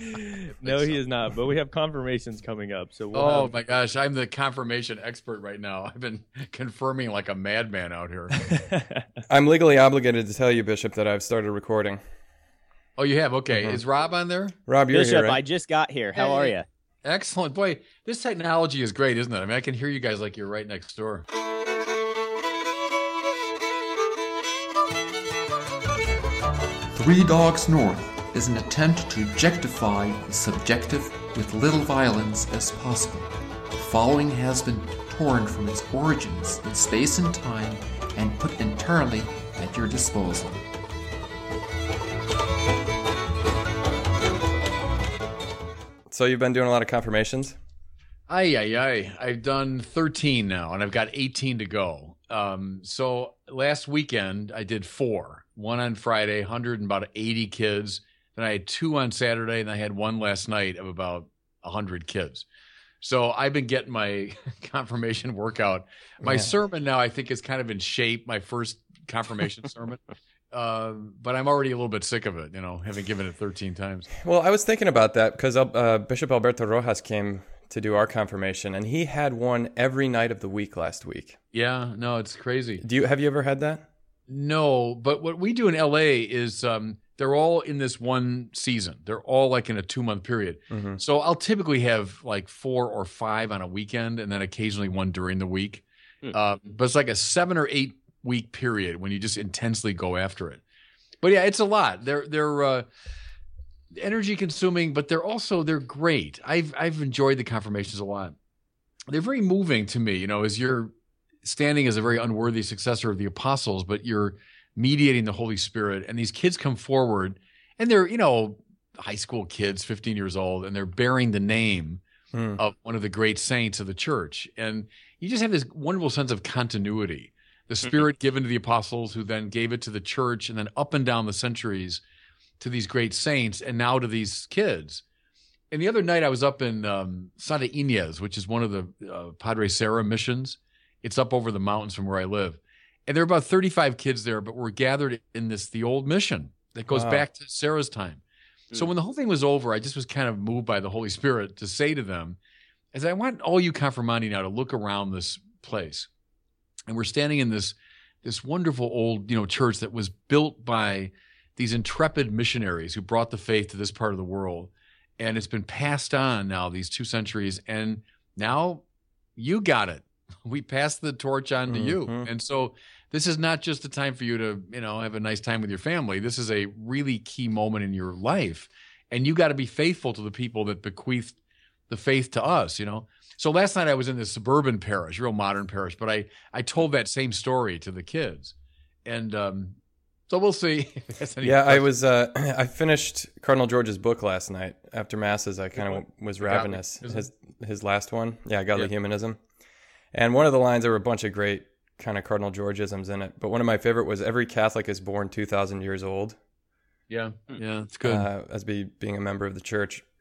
no, he is not. But we have confirmations coming up. So we'll oh have- my gosh, I'm the confirmation expert right now. I've been confirming like a madman out here. I'm legally obligated to tell you, Bishop, that I've started recording. Oh, you have? Okay. Mhm. Is Rob on there? Rob, you're Bishop, here, I right? just got here. How are you? Excellent. Boy, this technology is great, isn't it? I mean, I can hear you guys like you're right next door. Three Dogs North is an attempt to objectify the subjective with little violence as possible. The following has been torn from its origins in space and time and put entirely at your disposal. So you've been doing a lot of confirmations. Ay, ay, ay. I've done 13 now, and I've got 18 to go. Um, so last weekend, I did four one on Friday, 100 and about 80 kids. Then I had two on Saturday, and I had one last night of about 100 kids. So I've been getting my confirmation workout. My Yeah. sermon now, I think, is kind of in shape. My first confirmation sermon. Um, but I'm already a little bit sick of it, you know, having given it 13 times. Well, I was thinking about that because uh, Bishop Alberto Rojas came to do our confirmation, and he had one every night of the week last week. Yeah, no, it's crazy. Do you have you ever had that? No, but what we do in LA is um, they're all in this one season. They're all like in a two month period. Mhm. So I'll typically have like four or five on a weekend, and then occasionally one during the week. Hmm. Uh, but it's like a seven or eight week period when you just intensely go after it. But yeah, it's a lot. They're they're uh, energy consuming, but they're also they're great. I've I've enjoyed the confirmations a lot. They're very moving to me. You know, as you're standing as a very unworthy successor of the apostles, but you're mediating the Holy Spirit, and these kids come forward, and they're you know high school kids, 15 years old, and they're bearing the name Hmm. of one of the great saints of the church, and you just have this wonderful sense of continuity. The Spirit given to the apostles, who then gave it to the church, and then up and down the centuries to these great saints, and now to these kids. And the other night, I was up in um, Santa Ynez, which is one of the uh, Padre Serra missions. It's up over the mountains from where I live. And there are about 35 kids there, but we're gathered in this, the old mission that goes Wow. back to Serra's time. So when the whole thing was over, I just was kind of moved by the Holy Spirit to say to them, as I want all you confirmandi now to look around this place. And we're standing in this this wonderful old, you know, church that was built by these intrepid missionaries who brought the faith to this part of the world. And it's been passed on now these two centuries. And now you got it. We passed the torch on to you. Mhm. And so this is not just a time for you to, you know, have a nice time with your family. This is a really key moment in your life. And you got to be faithful to the people that bequeathed the faith to us, you know. So last night I was in this suburban parish, real modern parish, but I I told that same story to the kids. And um so we'll see. if there's any Yeah, I was. Uh, I finished Cardinal George's book last night after masses. I kind of was ravenous. His his last one, yeah, godly Yeah. humanism. And one of the lines there were a bunch of great kind of Cardinal Georgisms in it, but one of my favorite was "Every Catholic is born two thousand years old." Yeah, yeah, it's good. Uh, as be being a member of the church.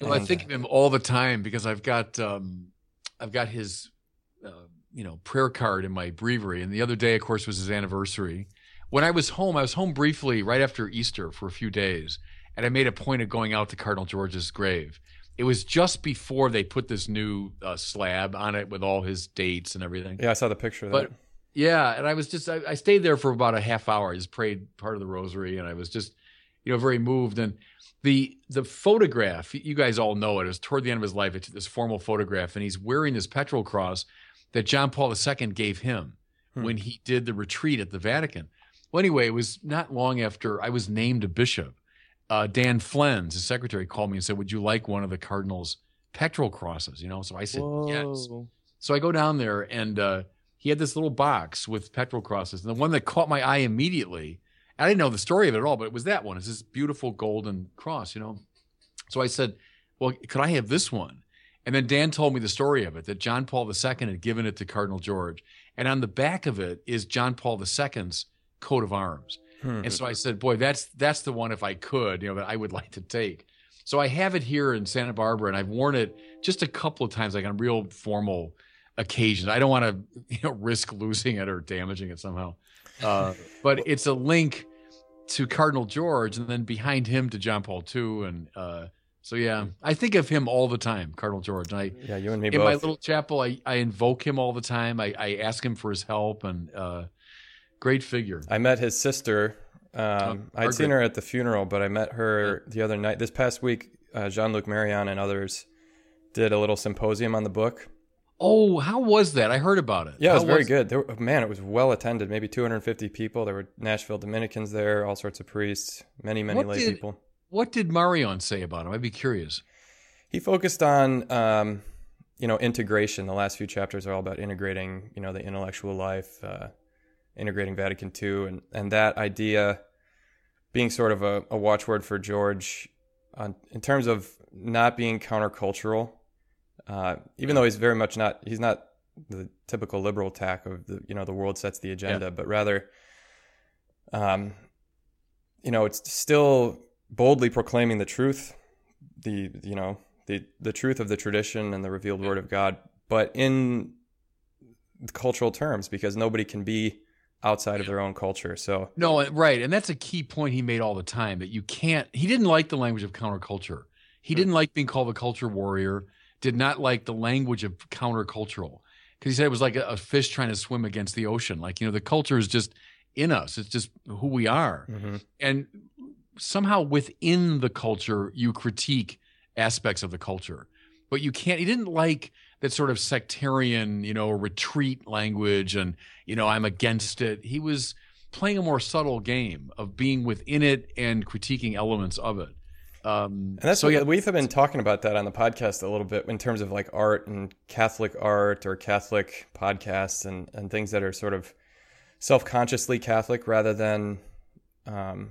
Well, I think of him all the time because I've got um, I've got his uh, you know prayer card in my breviary, and the other day, of course, was his anniversary. When I was home, I was home briefly right after Easter for a few days, and I made a point of going out to Cardinal George's grave. It was just before they put this new uh, slab on it with all his dates and everything. yeah, I saw the picture of But that. yeah, and I was just I, I stayed there for about a half hour. I just prayed part of the rosary, and I was just you know very moved. And the the photograph, you guys all know it. It was toward the end of his life. It's this formal photograph, and he's wearing this pectoral cross that John Paul II gave him Hmm. when he did the retreat at the Vatican. Well, anyway, it was not long after I was named a bishop. Uh, Dan Flens, his secretary, called me and said, "Would you like one of the cardinal's pectoral crosses?" You know, so I said, "Yes." So I go down there and uh, he had this little box with pectoral crosses. And the one that caught my eye immediately, I didn't know the story of it at all, but it was that one. It's this beautiful golden cross, you know. So I said, Well, could I have this one? And then Dan told me the story of it that John Paul II had given it to Cardinal George. And on the back of it is John Paul II's coat of arms. Hmm. And so I said, boy, that's that's the one if I could, you know, that I would like to take. So I have it here in Santa Barbara and I've worn it just a couple of times, like on real formal occasions. I don't want to, you know, risk losing it or damaging it somehow. Uh, but it's a link to Cardinal George and then behind him to John Paul II and uh, So yeah, I think of him all the time, Cardinal George. And I Yeah, you and me in both. my little chapel, I, I invoke him all the time. I, I ask him for his help, and uh, great figure. I met his sister. Um, I'd seen her at the funeral, but I met her the other night. This past week, uh, Jean Luc Marion and others did a little symposium on the book. Oh, how was that? I heard about it. Yeah, it was How very good. There, man, it was well attended. Maybe 250 people. There were Nashville Dominicans there, all sorts of priests, many, many What lay did- people. What did Marion say about him? I'd be curious. He focused on, um, you know, integration. The last few chapters are all about integrating, you know, the intellectual life, uh, integrating Vatican II, and and that idea being sort of a, a watchword for George, on, in terms of not being countercultural. Uh, even though he's very much not, he's not the typical liberal tack of the, you know, the world sets the agenda, but rather, um, you know, it's still boldly proclaiming the truth, the you know the the truth of the tradition and the revealed word of God, but in cultural terms, because nobody can be outside of their own culture. So No, uh, right, and that's a key point he made all the time that you can't. He didn't like the language of counterculture. He hmm. didn't like being called a culture warrior. Did not like the language of countercultural because he said it was like a, a fish trying to swim against the ocean. Like you know, the culture is just in us. It's just who we are, mm-hmm. and somehow within the culture you critique aspects of the culture, but you can't. He didn't like that sort of sectarian, you know, retreat language, and you know, I'm against it. He was playing a more subtle game of being within it and critiquing elements of it. Um, And that's so what yeah, we've been talking about that on the podcast a little bit in terms of like art and Catholic art or Catholic podcasts and, and things that are sort of self consciously Catholic rather than um,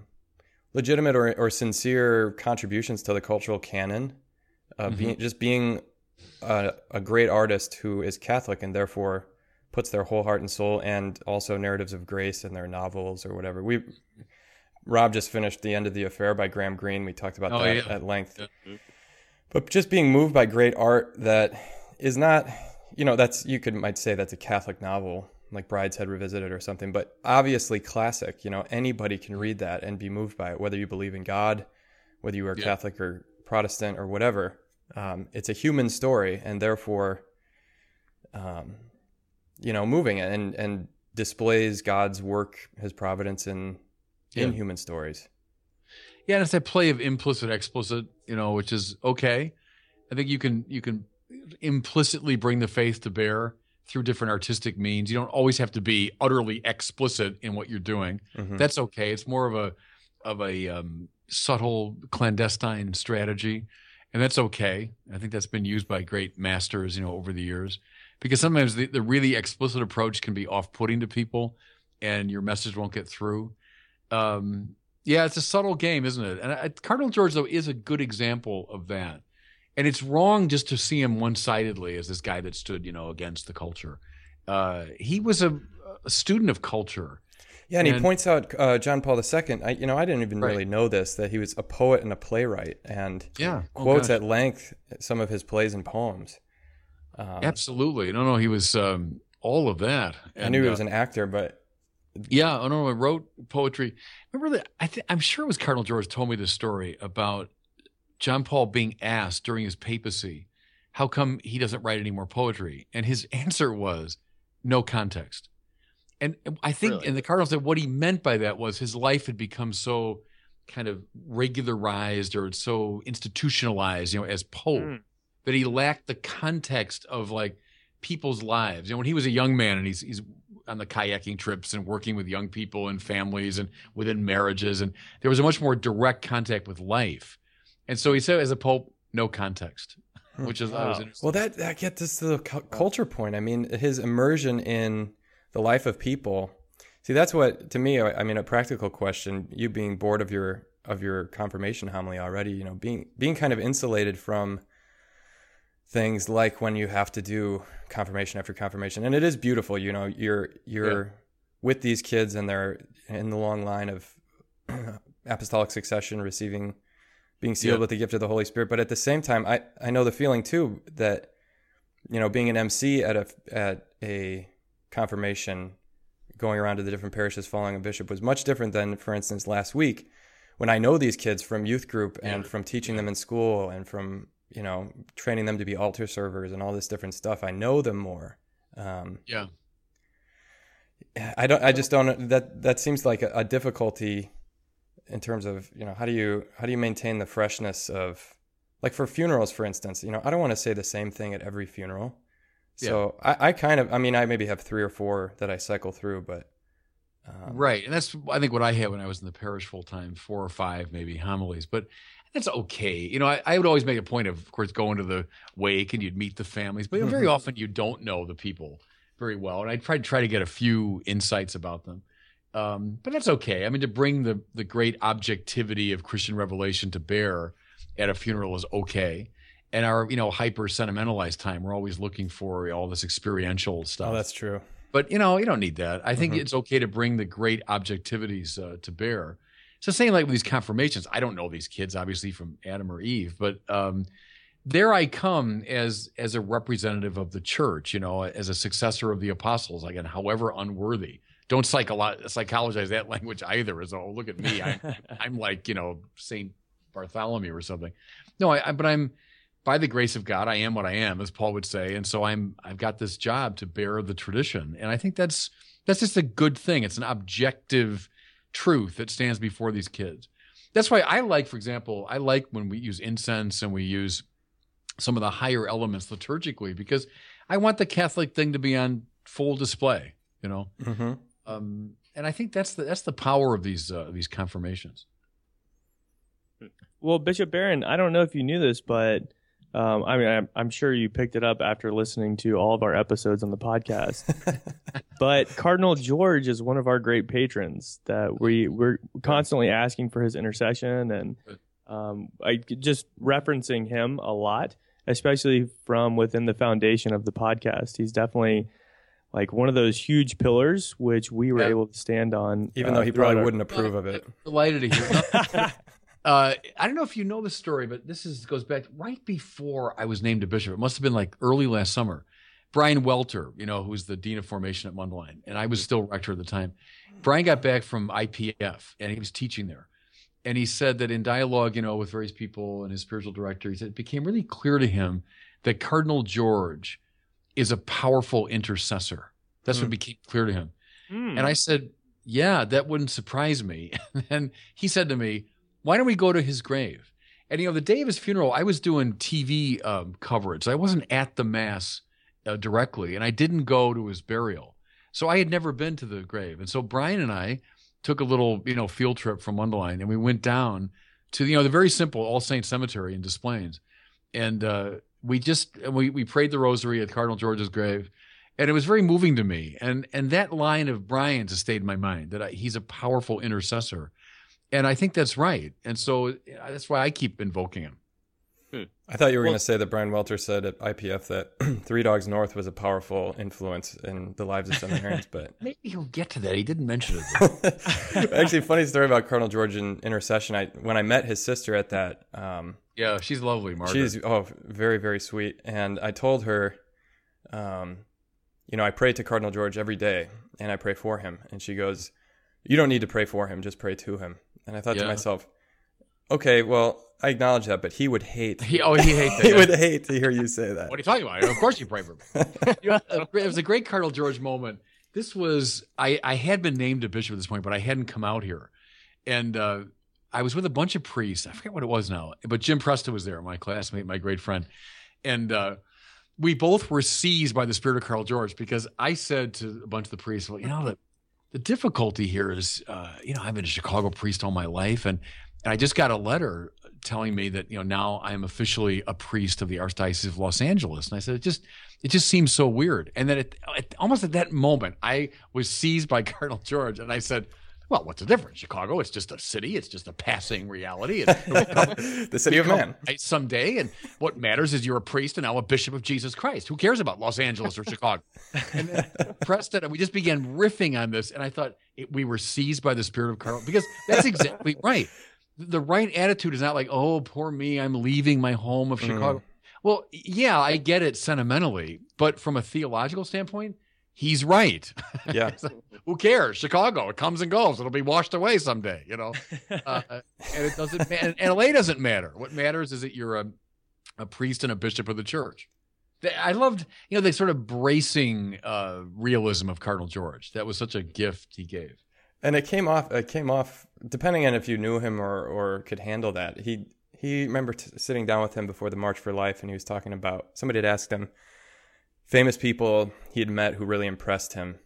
legitimate or, or sincere contributions to the cultural canon. Uh, being, just being a, a great artist who is Catholic and therefore puts their whole heart and soul and also narratives of grace in their novels or whatever. We Rob just finished The End of the Affair by Graham Greene. We talked about Oh, that yeah. at length. Mm-hmm. But just being moved by great art that is not, you know, that's you could might say that's a Catholic novel, like Brideshead Revisited or something, but obviously classic. You know, anybody can read that and be moved by it, whether you believe in God, whether you are Yeah. Catholic or Protestant or whatever. Um, it's a human story, and therefore, um, you know, moving and and displays God's work, His providence in in Yeah. human stories. Yeah, and it's that play of implicit explicit, you know, which is okay. I think you can you can implicitly bring the faith to bear through different artistic means. You don't always have to be utterly explicit in what you're doing. Mhm. That's okay. It's more of a of a um, subtle clandestine strategy, and that's okay. I think that's been used by great masters, you know, over the years. Because sometimes the, the really explicit approach can be off-putting to people, and your message won't get through. Um, yeah, it's a subtle game, isn't it? And I, Cardinal George, though, is a good example of that. And it's wrong just to see him one-sidedly as this guy that stood, you know, against the culture. Uh, he was a, a student of culture. Yeah, and, he points out uh, John Paul II. I, you know, I didn't even Right. really know this that he was a poet and a playwright, and Yeah, Oh, quotes gosh. at length some of his plays and poems. Um, Absolutely. No, no, he was um, all of that. I knew he uh, was an actor, but Yeah, oh no, I wrote poetry. Remember that? I think I'm sure it was Cardinal George told me this story about John Paul being asked during his papacy, how come he doesn't write any more poetry? And his answer was, no context. And I think, Really? and the Cardinal said what he meant by that was his life had become so kind of regularized or so institutionalized, you know, as Pope, Mm. that he lacked the context of like people's lives. You know, when he was a young man and he's he's on the kayaking trips and working with young people and families and within marriages, and there was a much more direct contact with life. And so he said, as a pope, no context, which is I was Wow. interesting. well, that that gets us to the cu- culture point. I mean, his immersion in the life of people. See, that's what to me. I mean, a practical question. You being bored of your of your confirmation homily already, you know, being being kind of insulated from things like when you have to do confirmation after confirmation and it is beautiful you know you're you're with these kids and they're in the long line of apostolic succession receiving being sealed Yeah. with the gift of the holy spirit but at the same time i i know the feeling too that you know being an mc at a at a confirmation going around to the different parishes following a bishop was much different than for instance last week when I know these kids from youth group and from teaching them in school and from you know training them to be altar servers and all this different stuff, I know them more. Um, Yeah. I don't. I just don't. That that seems like a, a difficulty in terms of you know how do you how do you maintain the freshness of like for funerals, for instance. You know, I don't want to say the same thing at every funeral. So I, I kind of. I mean, I maybe have three or four that I cycle through, but um, Right. And that's, I think, what I had when I was in the parish full time four or five, maybe homilies. But that's okay. You know, I, I would always make a point of, of course, going to the wake and you'd meet the families, but very often you don't know the people very well. And I tried to try to get a few insights about them. Um, but that's okay. I mean, to bring the, the great objectivity of Christian revelation to bear at a funeral is okay. And our, you know, hyper sentimentalized time, we're always looking for all this experiential stuff. oh, that's true. But you know, you don't need that. I think Mhm. it's okay to bring the great objectivities uh, to bear. So same like with these confirmations, I don't know these kids obviously from Adam or Eve, but um, there I come as as a representative of the church, you know, as a successor of the apostles. Again, however unworthy. Don't psycholo- psychologize that language either. As oh, look at me, I'm I'm like you know Saint Bartholomew or something. No, I, I but I'm by the grace of God, I am what I am, as Paul would say, and so I'm I've got this job to bear the tradition, and I think that's that's just a good thing. It's an objective truth that stands before these kids. That's why I like, for example, I like when we use incense and we use some of the higher elements liturgically because I want the Catholic thing to be on full display, you know. hmm Um, and I think that's the that's the power of these uh, these confirmations. Well, Bishop Barron, I don't know if you knew this, but um, I mean, I'm, I'm sure you picked it up after listening to all of our episodes on the podcast. but Cardinal George is one of our great patrons that we we're constantly asking for his intercession, and um, I just referencing him a lot, especially from within the foundation of the podcast. He's definitely like one of those huge pillars which we were Yeah. able to stand on, Even uh, though he probably our- wouldn't approve of it. Delighted to hear. Uh, I don't know if you know the story, but this is goes back right before I was named a bishop. It must have been like early last summer. Brian Welter, you know, who's the dean of formation at Mundelein, and I was still rector at the time. Brian got back from IPF, and he was teaching there, and he said that in dialogue, you know, with various people and his spiritual director, he said it became really clear to him that Cardinal George is a powerful intercessor. That's what Hmm. became clear to him. Hmm. And I said, Yeah, that wouldn't surprise me. And he said to me, Why don't we go to his grave? And, you know, the day of his funeral, I was doing TV um, coverage. I wasn't at the Mass uh, directly, and I didn't go to his burial. So I had never been to the grave. And so Brian and I took a little, you know, field trip from Mundelein, and we went down to, you know, the very simple All Saints Cemetery in Des Plaines. And uh, we just, we, we prayed the rosary at Cardinal George's grave and it was very moving to me. And and that line of Brian's has stayed in my mind that I, he's a powerful intercessor, and I think that's right. And so that's why I keep invoking him. I thought you were Well- going to say that Brian Welter said at IPF that Three Dogs North was a powerful influence in the lives of seminarians, but Maybe he'll get to that. He didn't mention it. actually, funny story about Cardinal George and intercession. I when I met his sister at that, um, yeah, she's lovely, Margaret. she's oh very very sweet, and I told her, um, you know, I pray to Cardinal George every day, and I pray for him, and she goes, "You don't need to pray for him, just pray to him." And I thought Yeah. to myself, okay, well, I acknowledge that, but he would hate. he, oh, he hates that. he would hate to hear you say that. What are you talking about? Of course you pray for me. It was a great Cardinal George moment. This was I, I had been named a bishop at this point, but I hadn't come out here, and uh, I was with a bunch of priests. I forget what it was now, but Jim Presta was there, my classmate, my great friend, and uh, we both were seized by the spirit of Carl George because I said to a bunch of the priests, "Well, you know the the difficulty here is, uh, you know, I've been a Chicago priest all my life, and and I just got a letter telling me that you know now I am officially a priest of the Archdiocese of Los Angeles." And I said, "It just it just seems so weird." And then it, it, almost at that moment, I was seized by Cardinal George, and I said. Well, what's the difference? Chicago, it's just a city. It's just a passing reality. It, it will come- the city of man. someday. And what matters is you're a priest and now a bishop of Jesus Christ. Who cares about Los Angeles or Chicago? And then Presta, and we just began riffing on this. And I thought it, we were seized by the spirit of Carl because that's exactly right. The right attitude is not like, oh, poor me, I'm leaving my home of mm. Chicago. Well, yeah, I get it sentimentally, but from a theological standpoint, he's right. Yeah. Who cares? Chicago, it comes and goes. It'll be washed away someday, you know. Uh, and it doesn't. Ma- and, and LA doesn't matter. What matters is that you're a, a priest and a bishop of the church. I loved, you know, the sort of bracing uh, realism of Cardinal George. That was such a gift he gave. And it came off. It came off depending on if you knew him or or could handle that. He he remember t- sitting down with him before the March for Life, and he was talking about somebody had asked him famous people he had met who really impressed him,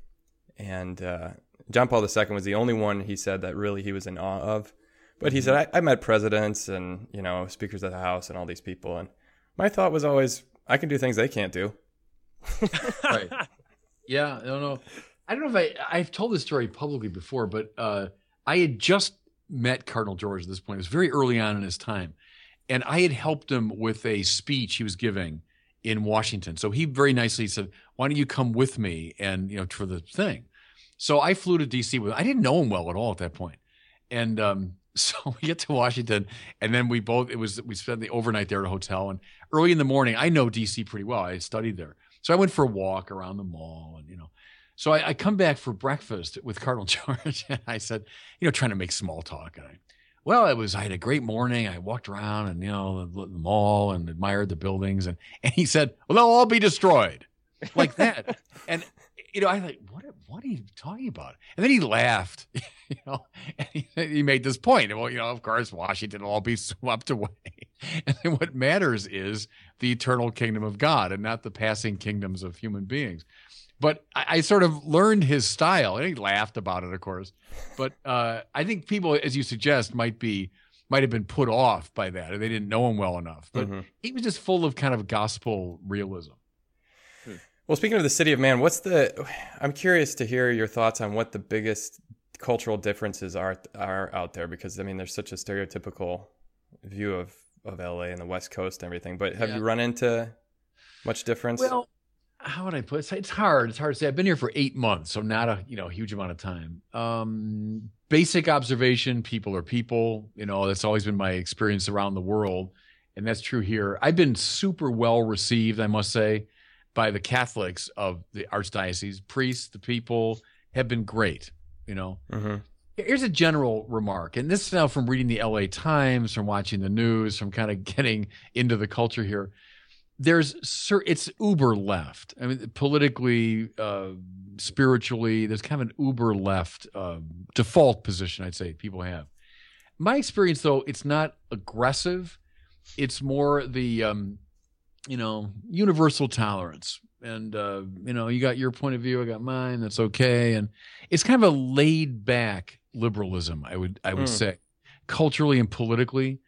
and uh, John Paul II was the only one he said that really he was in awe of. But he said I, I met presidents and you know speakers of the House and all these people, and my thought was always I can do things they can't do. right. Yeah, I don't know. I don't know if I I've told this story publicly before, but uh, I had just met Cardinal George at this point. It was very early on in his time, and I had helped him with a speech he was giving in Washington. So he very nicely said, "Why don't you come with me and you know for the thing?" So I flew to D.C. with. I didn't know him well at all at that point, and um, so we get to Washington, and then we both. It was we spent the overnight there at a hotel, and early in the morning, I know D.C. pretty well. I studied there, so I went for a walk around the mall, and you know. So I, I come back for breakfast with Cardinal George, and I said, you know, trying to make small talk. And I, well, it was I had a great morning. I walked around and you know the, the mall and admired the buildings, and and he said, well, they'll all be destroyed, like that. and you know, I like what what are you talking about? And then he laughed, you know, and he, he made this point. Well, you know, of course, Washington will all be swept away, and then what matters is the eternal kingdom of God, and not the passing kingdoms of human beings but I, I, sort of learned his style. And he laughed about it, of course. But uh, I think people, as you suggest, might be might have been put off by that, or they didn't know him well enough. But mm-hmm. he was just full of kind of gospel realism. Well, speaking of the city of man, what's the? I'm curious to hear your thoughts on what the biggest cultural differences are are out there, because I mean, there's such a stereotypical view of of LA and the West Coast and everything. But have yeah. you run into much difference? Well, how would I put it? It's hard. It's hard to say. I've been here for eight months, so not a you know huge amount of time. Um, basic observation: people are people. You know, that's always been my experience around the world, and that's true here. I've been super well received, I must say, by the Catholics of the archdiocese. Priests, the people have been great. You know. Mm-hmm. Here's a general remark, and this is now from reading the LA Times, from watching the news, from kind of getting into the culture here there's sir, it's uber left. I mean, politically, uh, spiritually, there's kind of an uber left uh, default position. I'd say people have. My experience, though, it's not aggressive. It's more the um, you know universal tolerance, and uh, you know you got your point of view, I got mine. That's okay, and it's kind of a laid back liberalism. I would I would mm. say, culturally and politically,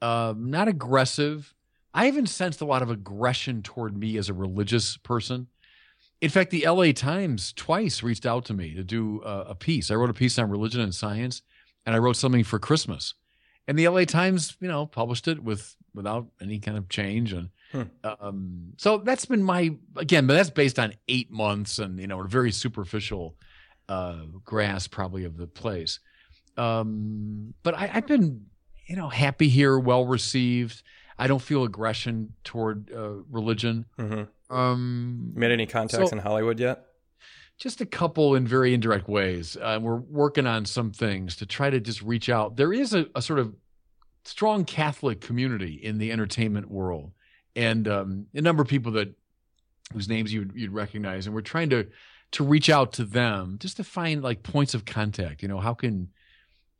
uh, not aggressive I haven't sensed a lot of aggression toward me as a religious person. In fact, the LA Times twice reached out to me to do a, a piece. I wrote a piece on religion and science, and I wrote something for Christmas. And the LA Times, you know, published it with without any kind of change. And hmm. um, so that's been my again, but that's based on eight months and you know a very superficial uh, grasp probably of the place. Um, but I, I've been you know happy here, well received. I don't feel aggression toward uh, religion. Mm-hmm. Um, Made any contacts so, in Hollywood yet? Just a couple in very indirect ways. Uh, we're working on some things to try to just reach out. There is a, a sort of strong Catholic community in the entertainment world, and um, a number of people that whose names you'd, you'd recognize, and we're trying to to reach out to them just to find like points of contact. You know, how can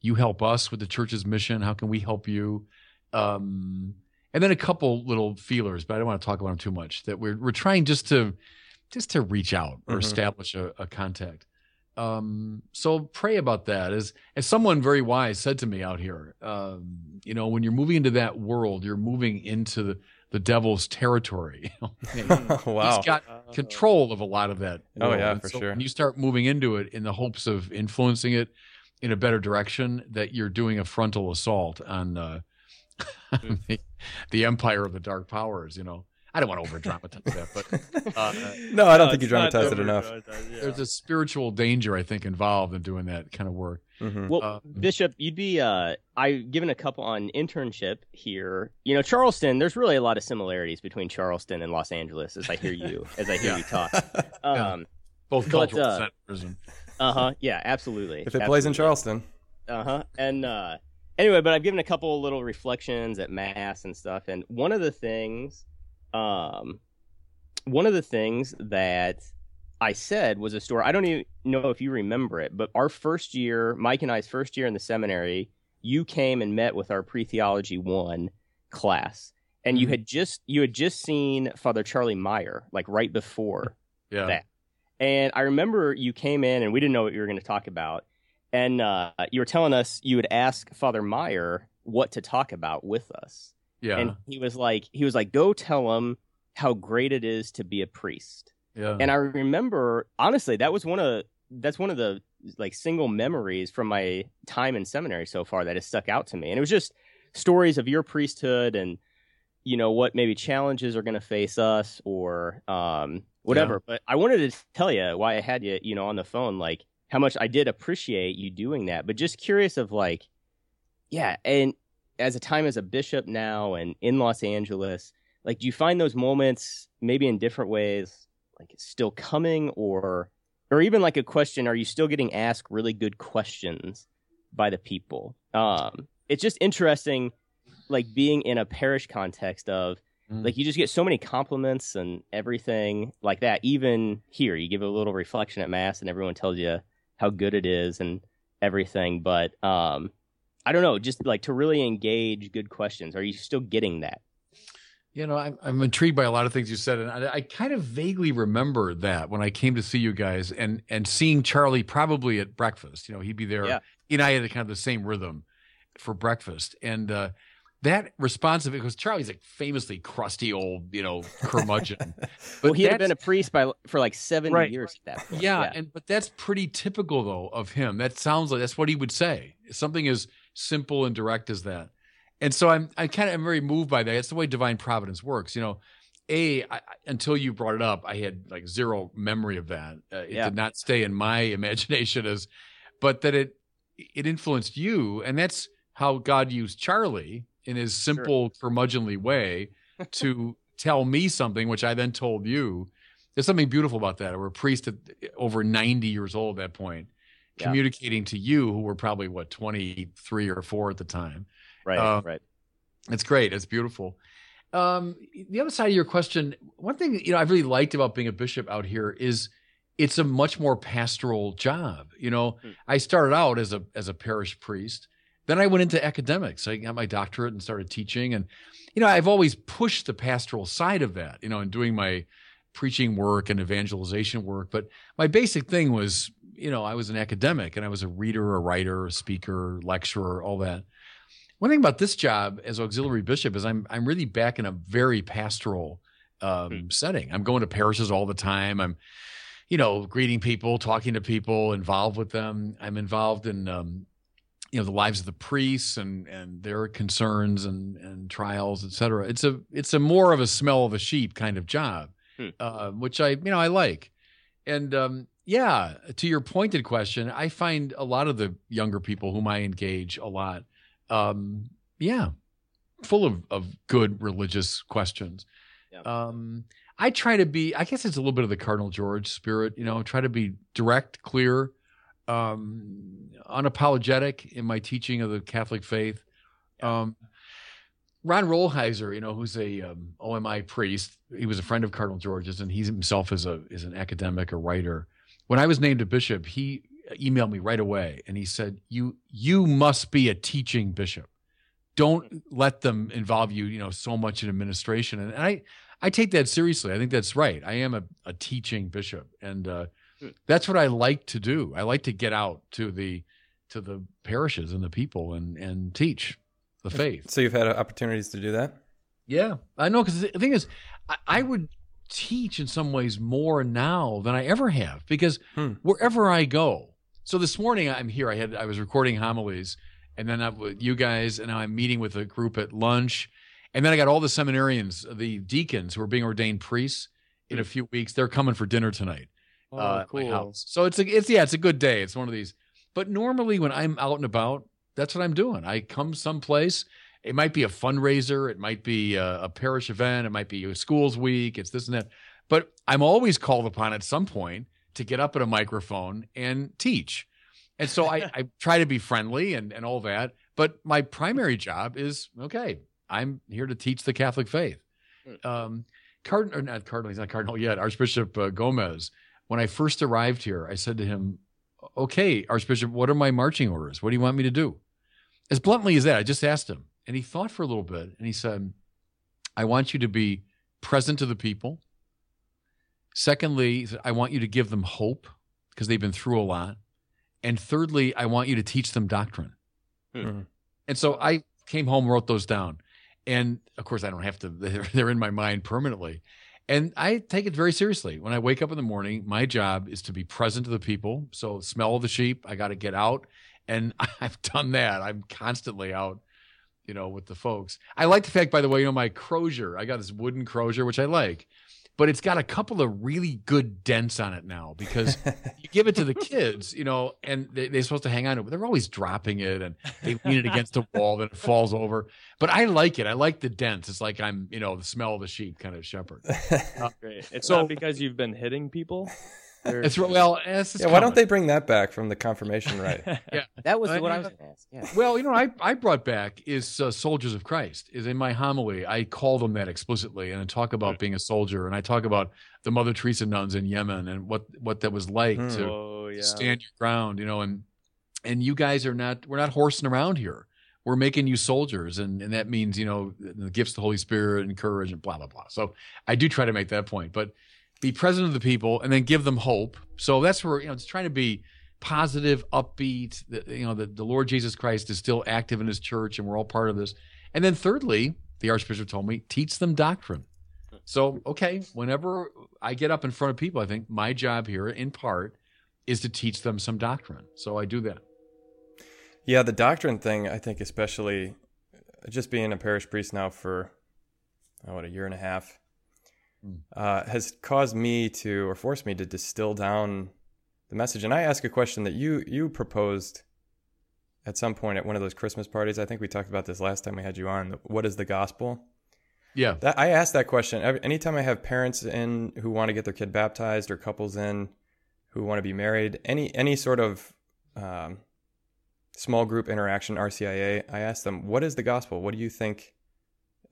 you help us with the church's mission? How can we help you? Um, and then a couple little feelers, but I don't want to talk about them too much. That we're we're trying just to just to reach out or mm-hmm. establish a, a contact. Um, so pray about that. As as someone very wise said to me out here, um, you know, when you're moving into that world, you're moving into the, the devil's territory. wow, he's got control of a lot of that. World. Oh yeah, and for so sure. When you start moving into it in the hopes of influencing it in a better direction, that you're doing a frontal assault on. Uh, the, the, empire of the dark powers. You know, I don't want to over dramatize that, but uh, no, I don't no, think you dramatize it enough. Yeah. There's a spiritual danger, I think, involved in doing that kind of work. Mm-hmm. Well, uh, Bishop, you'd be uh, I given a couple on internship here. You know, Charleston. There's really a lot of similarities between Charleston and Los Angeles, as I hear you as I hear yeah. you talk. Um, Both But, cultural uh, centers. And, Uh huh. Yeah, absolutely. If it plays in Charleston, Uh huh. And uh, anyway, but I've given a couple of little reflections at mass and stuff, and one of the things, um, one of the things that I said was a story. I don't even know if you remember it, but our first year, Mike and I's first year in the seminary, you came and met with our pre theology one class, and you Mhm. had just you had just seen Father Charlie Meyer like right before yeah. that. And I remember you came in and we didn't know what you were going to talk about. And uh, you were telling us you would ask Father Meyer what to talk about with us. Yeah. And he was like, he was like, go tell him how great it is to be a priest. yeah. And I remember, honestly, that was one of that's one of the like single memories from my time in seminary so far that has stuck out to me. And it was just stories of your priesthood and you know what maybe challenges are going to face us or um, whatever. But I wanted to tell you why I had you, you know, on the phone, like how much I did appreciate you doing that. But just curious of like, yeah, and as a time as a bishop now and in Los Angeles, like, do you find those moments maybe in different ways, like it's still coming, or or even like a question, are you still getting asked really good questions by the people? Um, it's just interesting, like being in a parish context of Mm. like you just get so many compliments and everything like that. Even here, you give a little reflection at mass, and everyone tells you how good it is and everything. But um, I don't know, just like to really engage good questions. Are you still getting that? You know, I'm, I'm intrigued by a lot of things you said, and I, I kind of vaguely remember that when I came to see you guys, and and seeing Charlie probably at breakfast. You know, he'd be there. Yeah. He and I had kind of the same rhythm for breakfast, and uh, that responsive because Charlie's like famously crusty old, you know, curmudgeon. But well, he had been a priest by for like seventy Right. years at that point. yeah, and but that's pretty typical though of him. That sounds like that's what he would say. Something as simple and direct as that. And so I'm I kind of am very moved by that. It's the way divine providence works. You know, a I- until you brought it up, I had like zero memory of that. Uh, it Yeah. did not stay in my imagination as, but that it it influenced you, and that's how God used Charlie in his simple curmudgeonly way to tell me something, which I then told you. There's something beautiful about that. We're a priest at over 90 years old at that point, Yeah. communicating to you who were probably what 23 or 4 at the time. right, uh, right. It's great. It's beautiful. Um, the other side of your question, one thing you know I've really liked about being a bishop out here is it's a much more pastoral job. You know, Hmm. I started out as a as a parish priest, then I went into academics. I got my doctorate and started teaching, and you know I've always pushed the pastoral side of that. You know, and doing my preaching work and evangelization work, but my basic thing was you know I was an academic and I was a reader, a writer, a speaker, lecturer, all that. One thing about this job as auxiliary bishop is I'm I'm really back in a very pastoral um, setting. I'm going to parishes all the time. I'm, you know, greeting people, talking to people, involved with them. I'm involved in, um, you know, the lives of the priests and and their concerns and and trials, et cetera. It's a it's a more of a smell of a sheep kind of job, Hmm. uh, which I you know I like. And um, yeah, to your pointed question, I find a lot of the younger people whom I engage a lot um, yeah, full of, of good religious questions. Yeah. Um, I try to be, I guess it's a little bit of the Cardinal George spirit, you know, try to be direct, clear, um, unapologetic in my teaching of the Catholic faith. Um, Ron Rolheiser, you know, who's a um, OMI priest, he was a friend of Cardinal George's, and he himself is a is an academic, a writer. When I was named a bishop, he emailed me right away, and he said, "You you must be a teaching bishop. Don't let them involve you, you know, so much in administration." And I I take that seriously. I think that's right. I am a, a teaching bishop, and uh, that's what I like to do. I like to get out to the to the parishes and the people and and teach the faith. So you've had opportunities to do that. Yeah, I know. Because the thing is, I, I would teach in some ways more now than I ever have because Hmm. wherever I go. So this morning I'm here. I had I was recording homilies, and then I'm with you guys, and now I'm meeting with a group at lunch, and then I got all the seminarians, the deacons who are being ordained priests in a few weeks. They're coming for dinner tonight uh, at my house. So it's a, it's yeah, it's a good day. It's one of these. But normally when I'm out and about, that's what I'm doing. I come someplace. It might be a fundraiser. It might be a, a parish event. It might be a schools week. It's this and that. But I'm always called upon at some point to get up at a microphone and teach. And so I, I try to be friendly and, and all that. But my primary job is okay, I'm here to teach the Catholic faith. Um, Cardinal, not Cardinal, he's not Cardinal yet, Archbishop uh, Gomez, when I first arrived here, I said to him, okay, Archbishop, what are my marching orders? What do you want me to do? As bluntly as that, I just asked him. And he thought for a little bit and he said, I want you to be present to the people. Secondly, I want you to give them hope because they've been through a lot. And thirdly, I want you to teach them doctrine. Mhm. And so I came home, wrote those down. And of course, I don't have to, they're, they're in my mind permanently. And I take it very seriously. When I wake up in the morning, my job is to be present to the people. So, smell of the sheep, I got to get out. And I've done that. I'm constantly out, you know, with the folks. I like the fact, by the way, you know, my crozier, I got this wooden crozier, which I like, but it's got a couple of really good dents on it now because you give it to the kids, you know, and they, they're supposed to hang on to it, but they're always dropping it and they lean it against the wall, then it falls over. But I like it. I like the dents. It's like I'm, you know, the smell of the sheep kind of shepherd. Uh, Great. It's So- not because you've been hitting people. Or- It's well, it's, it's yeah, why don't they bring that back from the confirmation rite? That was I- what I was going to ask. Yeah. Well, you know, I, I brought back is uh, soldiers of Christ. Is in my homily, I call them that explicitly, and I talk about being a soldier, and I talk about the Mother Teresa nuns in Yemen and what what that was like Hmm. to Oh yeah. stand your ground, you know, and and you guys are not we're not horsing around here. We're making you soldiers, and and that means you know the gifts of the Holy Spirit and courage and blah blah blah. So I do try to make that point, but be present of the people and then give them hope. So that's where you know it's trying to be positive, upbeat. That you know the, the Lord Jesus Christ is still active in His church, and we're all part of this. And then thirdly, the Archbishop told me teach them doctrine. So okay, whenever I get up in front of people, I think my job here, in part, is to teach them some doctrine. So I do that. Yeah, the doctrine thing, I think, especially just being a parish priest now for oh, what a year and a half. Uh, has caused me to or forced me to distill down the message. And I ask a question that you you proposed at some point at one of those Christmas parties. I think we talked about this last time we had you on. What is the gospel? Yeah. That I ask that question every, anytime I have parents in who want to get their kid baptized or couples in who want to be married. Any any sort of um, small group interaction, RCIA. I ask them, "What is the gospel? What do you think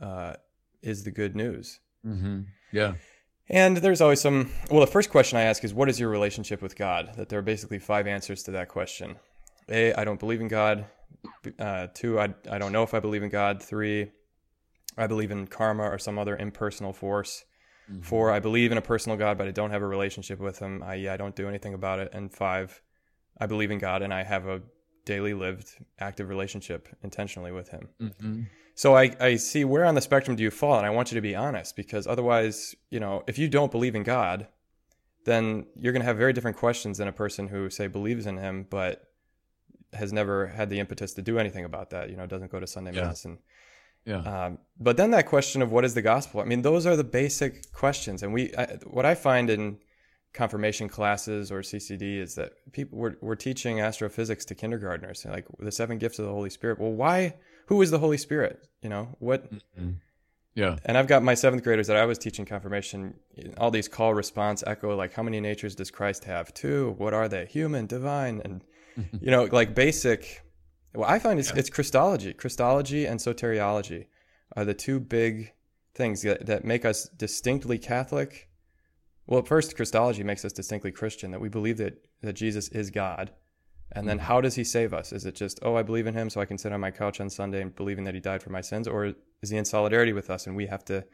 uh, is the good news?" Mm-hmm. Yeah. And there's always some. Well, the first question I ask is, "What is your relationship with God?" That there are basically five answers to that question. A, I don't believe in God. Uh, two, I I don't know if I believe in God. Three, I believe in karma or some other impersonal force. Four, I believe in a personal God, but I don't have a relationship with Him. I.e., I don't do anything about it. And five, I believe in God and I have a daily lived active relationship intentionally with Him. Mm-hmm. So I, I see where on the spectrum do you fall, and I want you to be honest because otherwise, you know, if you don't believe in God, then you're going to have very different questions than a person who say believes in Him but has never had the impetus to do anything about that. You know, doesn't go to Sunday Yeah. mass and Yeah. um, but then that question of what is the gospel? I mean, those are the basic questions, and we I, what I find in confirmation classes or CCD is that people we're, we're teaching astrophysics to kindergartners, like the seven gifts of the Holy Spirit. Well, why? Who is the Holy Spirit? You know what? Mm-hmm. Yeah. And I've got my seventh graders that I was teaching confirmation. All these call response echo like, how many natures does Christ have? Two. What are they? Human, divine, and you know, like basic. Well, I find it's, it's Christology. Christology and soteriology are the two big things that, that make us distinctly Catholic. Well, first, Christology makes us distinctly Christian, that we believe that, that Jesus is God. And then how does he save us? Is it just, oh, I believe in him, so I can sit on my couch on Sunday and believing that he died for my sins? Or is he in solidarity with us and we have to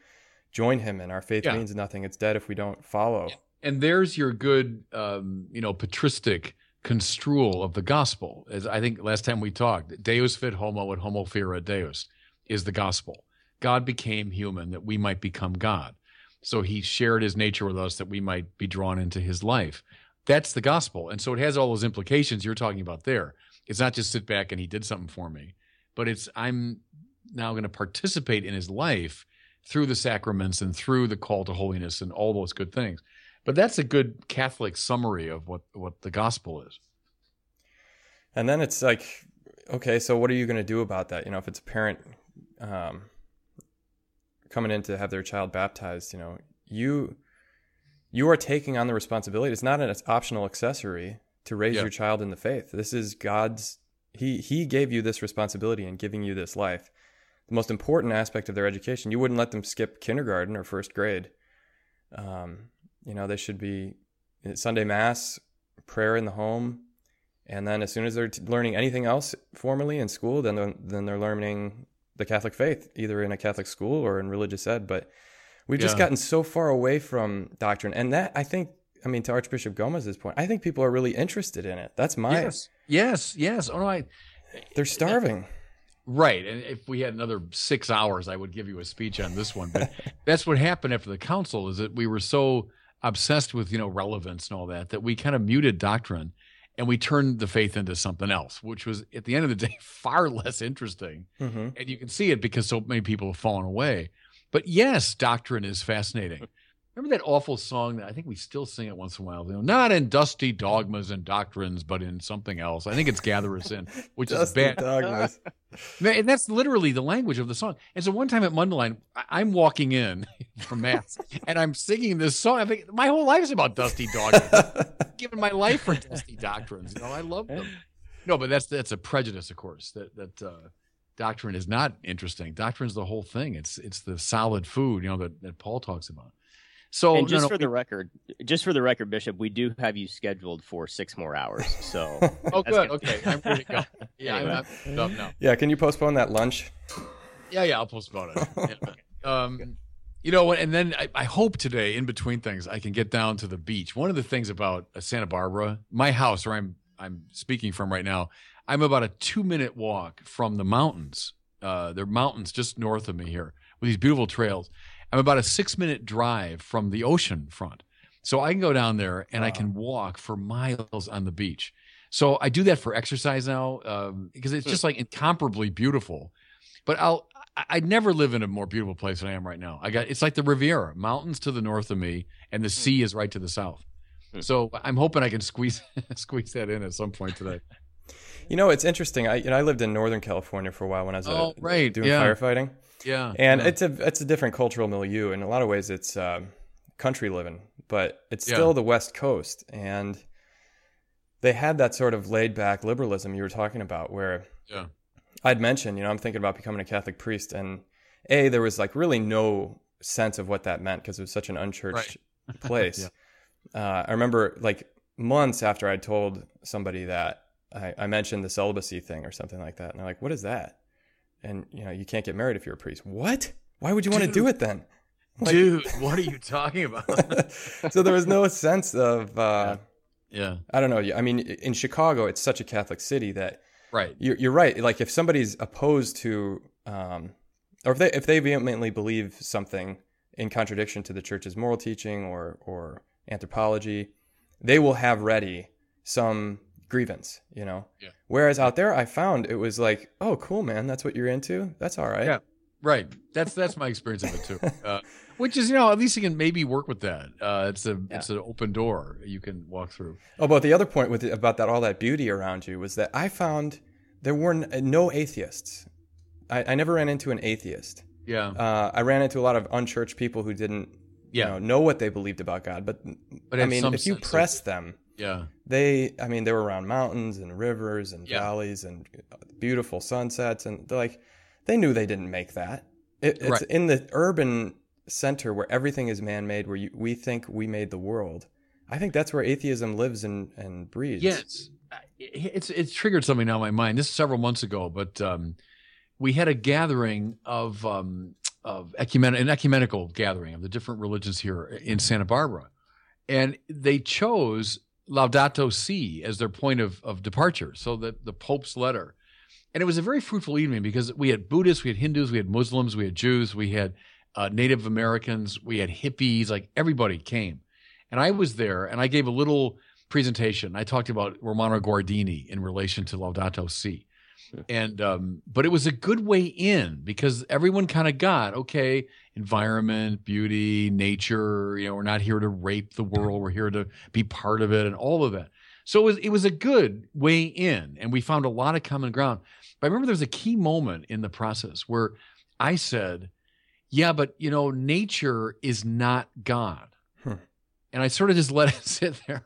join him and our faith Yeah. means nothing? It's dead if we don't follow. And there's your good, um, you know, patristic construal of the gospel. As I think last time we talked, Deus fit homo et homo fieret Deus is the gospel. God became human that we might become God. So he shared his nature with us that we might be drawn into his life. That's the gospel. And so it has all those implications you're talking about there. It's not just sit back and he did something for me, but it's I'm now going to participate in his life through the sacraments and through the call to holiness and all those good things. But that's a good Catholic summary of what, what the gospel is. And then it's like, okay, so what are you going to do about that? You know, if it's a parent um, coming in to have their child baptized, you know, you you are taking on the responsibility. It's not an optional accessory to raise Yeah. your child in the faith. This is God's. He He gave you this responsibility in giving you this life. The most important aspect of their education. You wouldn't let them skip kindergarten or first grade. Um, you know, they should be Sunday mass, prayer in the home, and then as soon as they're t- learning anything else formally in school, then they're, then they're learning the Catholic faith, either in a Catholic school or in religious ed. But we've just gotten so far away from doctrine, and that I think, I mean, to Archbishop Gomez's point, I think people are really interested in it. That's my. Yes, yes, yes. Oh no, I They're starving. right. And if we had another six hours, I would give you a speech on this one. But that's what happened after the council is that we were so obsessed with you know relevance and all that that we kind of muted doctrine and we turned the faith into something else, which was at the end of the day far less interesting. hmm and you can see it because so many people have fallen away. But yes, doctrine is fascinating. Remember that awful song that I think we still sing it once in a while? You know, not in dusty dogmas and doctrines, but in something else. I think it's "Gather Us In," which is bad. dogmas. And that's literally the language of the song. And so one time at Mundelein, I- I'm walking in from mass and I'm singing this song. I think my whole life is about dusty dogmas. I've given my life for dusty doctrines. You know, I love them. No, but that's that's a prejudice, of course. That that uh, doctrine is not interesting. Doctrine's the whole thing. It's it's the solid food, you know, that, that Paul talks about. So and just no, for the record, just for the record, Bishop, we do have you scheduled for six more hours. So oh, that's good. good. Okay, I'm ready to go. Yeah, Anyway. I'm, I'm up now. yeah, can you postpone that lunch? Yeah, yeah, I'll postpone it. Yeah. Um, you know, and then I, I hope today, in between things, I can get down to the beach. One of the things about uh, Santa Barbara, my house, where I'm I'm speaking from right now, I'm about a two minute walk from the mountains. Uh, there are mountains just north of me here with these beautiful trails. I'm about a six minute drive from the ocean front, so I can go down there and I can walk for miles on the beach. So I do that for exercise now um, because it's just like incomparably beautiful. But I'll I'd never live in a more beautiful place than I am right now. I got it's like the Riviera, mountains to the north of me, and the sea is right to the south. Hmm. So I'm hoping I can squeeze squeeze that in at some point today. You know, it's interesting. I you know I lived in Northern California for a while when I was uh, Oh, right, doing yeah. firefighting. Yeah, and yeah. it's a it's a different cultural milieu in a lot of ways it's um, country living but it's Yeah. still the west coast and they had that sort of laid back liberalism you were talking about where Yeah. i'd mentioned you know i'm thinking about becoming a catholic priest and a there was like really no sense of what that meant because it was such an unchurched place uh, i remember like months after i'd told somebody that I, I mentioned the celibacy thing or something like that. And they're like what is that? And you know you can't get married if you're a priest. What? Why would you want to do it then? Like- dude, what are you talking about? so there was no sense of uh, yeah, i don't know. I mean in chicago it's such a catholic city that right. you're, you're right. Like if somebody's opposed to um, or if they if they vehemently believe something in contradiction to the church's moral teaching or or anthropology they will have ready some grievance you know Yeah. whereas out there i found it was like oh cool man that's what you're into that's all right Yeah. Right. That's that's my experience of it too. Uh, which is, you know, at least you can maybe work with that. Uh, it's a it's an open door you can walk through. Oh, but the other point with about that all that beauty around you was that I found there were n- no atheists. I, I never ran into an atheist. Yeah. Uh, I ran into a lot of unchurched people who didn't, Yeah. you know, know what they believed about God. But, But I mean, if you sense of- press them, Yeah. they, I mean, they were around mountains and rivers and Yeah. valleys and beautiful sunsets, and they're like, they knew they didn't make that. It, it's Right. in the urban center where everything is man-made, where you, we think we made the world. I think that's where atheism lives and, and breeds. Yes, it's it's triggered something now in my mind. This is several months ago, but um, we had a gathering of um, of ecumen- an ecumenical gathering of the different religions here in Santa Barbara, and they chose Laudato Si as their point of of departure. So that the Pope's letter, and it was a very fruitful evening because we had Buddhists, we had Hindus, we had Muslims, we had Jews, we had uh, Native Americans, we had hippies, like everybody came, and I was there, and I gave a little presentation. I talked about Romano Guardini in relation to Laudato Si. And um, but it was a good way in because everyone kind of got okay, environment, beauty, nature. You know, we're not here to rape the world. We're here to be part of it, and all of that. So it was it was a good way in, and we found a lot of common ground. But I remember there was a key moment in the process where I said, "Yeah, but you know, nature is not God." Hmm. and I sort of just let it sit there